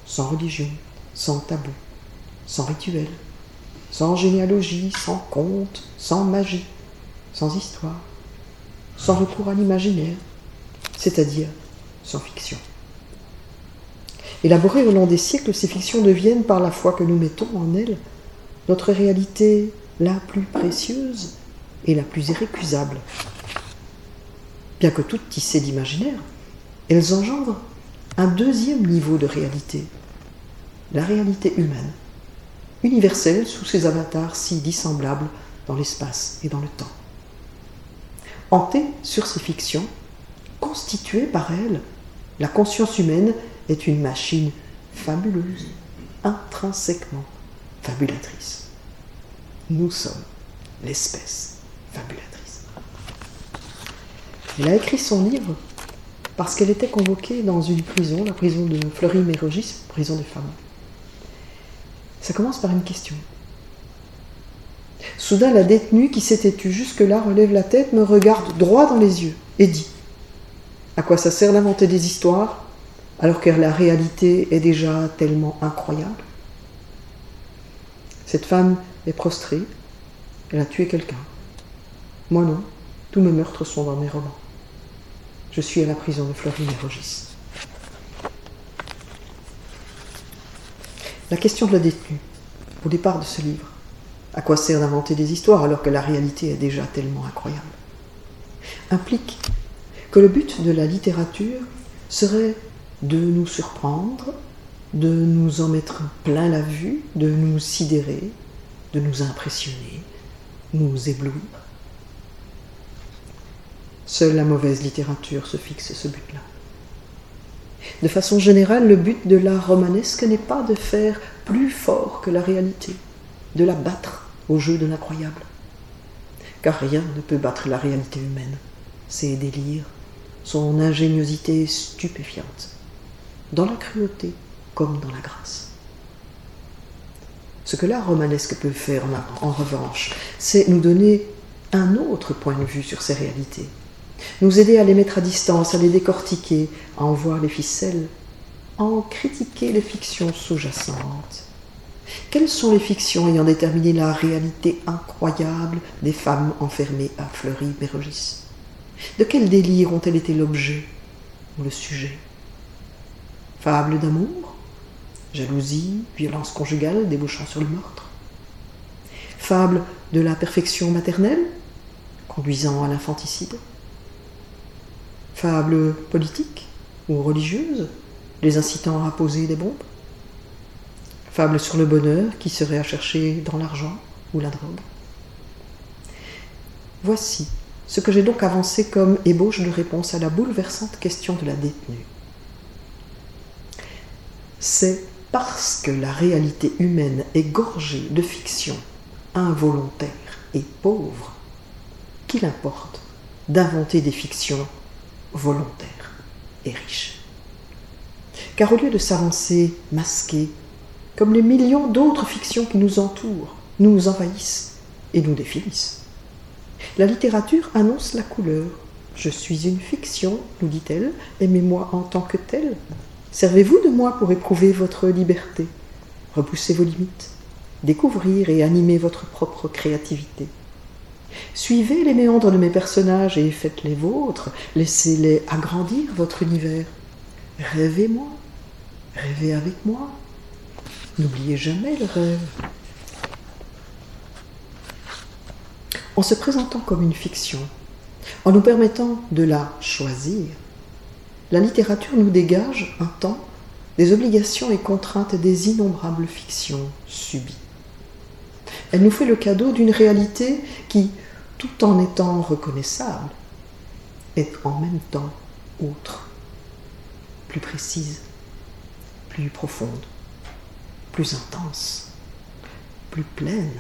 sans religion, sans tabou sans rituel, sans généalogie, sans conte, sans magie, sans histoire, sans recours à l'imaginaire, c'est-à-dire sans fiction. Élaborées au long des siècles, ces fictions deviennent, par la foi que nous mettons en elles, notre réalité la plus précieuse et la plus irrécusable. Bien que toutes tissées d'imaginaire, elles engendrent un deuxième niveau de réalité, la réalité humaine universelle sous ses avatars si dissemblables dans l'espace et dans le temps. Hantée sur ces fictions, constituée par elles, la conscience humaine est une machine fabuleuse, intrinsèquement fabulatrice. Nous sommes l'espèce fabulatrice. Elle a écrit son livre parce qu'elle était convoquée dans une prison, la prison de Fleury-Mérogis, prison des femmes. Ça commence par une question. Soudain, la détenue qui s'était tue jusque-là relève la tête, me regarde droit dans les yeux et dit À quoi ça sert d'inventer des histoires? Alors que la réalité est déjà tellement incroyable Cette femme est prostrée, elle a tué quelqu'un. Moi non, tous mes meurtres sont dans mes romans. Je suis à la prison de Florine et Rogis. La question de la détenue, au départ de ce livre. À quoi sert d'inventer des histoires alors que la réalité est déjà tellement incroyable Implique que le but de la littérature serait de nous surprendre, de nous en mettre plein la vue, de nous sidérer, de nous impressionner, nous éblouir. Seule la mauvaise littérature se fixe ce but-là. De façon générale, le but de l'art romanesque n'est pas de faire plus fort que la réalité, de la battre au jeu de l'incroyable. Car rien ne peut battre la réalité humaine, ses délires, son ingéniosité stupéfiante, dans la cruauté comme dans la grâce. Ce que l'art romanesque peut faire en revanche, c'est nous donner un autre point de vue sur ces réalités, nous aider à les mettre à distance, à les décortiquer, à en voir les ficelles, à en critiquer les fictions sous-jacentes. Quelles sont les fictions ayant déterminé la réalité incroyable des femmes enfermées à Fleury-Mérogis? De quel délire ont-elles été l'objet ou le sujet? Fables d'amour Jalousie, violence conjugale débouchant sur le meurtre. Fables de la perfection maternelle conduisant à l'infanticide. Fables politiques ou religieuses, les incitant à poser des bombes. Fables sur le bonheur qui serait à chercher dans l'argent ou la drogue. Voici ce que j'ai donc avancé comme ébauche de réponse à la bouleversante question de la détenue. C'est parce que la réalité humaine est gorgée de fictions involontaires et pauvres qu'il importe d'inventer des fictions volontaire et riche. Car au lieu de s'avancer masqué, comme les millions d'autres fictions qui nous entourent, nous envahissent et nous définissent, la littérature annonce la couleur. Je suis une fiction, nous dit-elle, aimez-moi en tant que telle. Servez-vous de moi pour éprouver votre liberté, repousser vos limites, découvrir et animer votre propre créativité. Suivez les méandres de mes personnages et faites les vôtres. Laissez-les agrandir votre univers. Rêvez-moi. Rêvez avec moi. N'oubliez jamais le rêve. En se présentant comme une fiction, en nous permettant de la choisir, la littérature nous dégage un temps des obligations et contraintes des innombrables fictions subies. Elle nous fait le cadeau d'une réalité qui, tout en étant reconnaissable, est en même temps autre, plus précise, plus profonde, plus intense, plus pleine,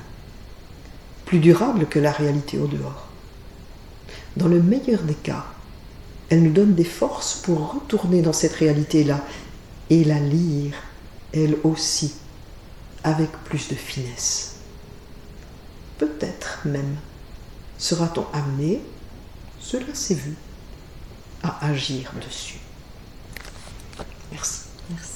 plus durable que la réalité au dehors. Dans le meilleur des cas, elle nous donne des forces pour retourner dans cette réalité-là et la lire, elle aussi, avec plus de finesse. Peut-être même sera-t-on amené, cela s'est vu, à agir dessus. Merci. Merci.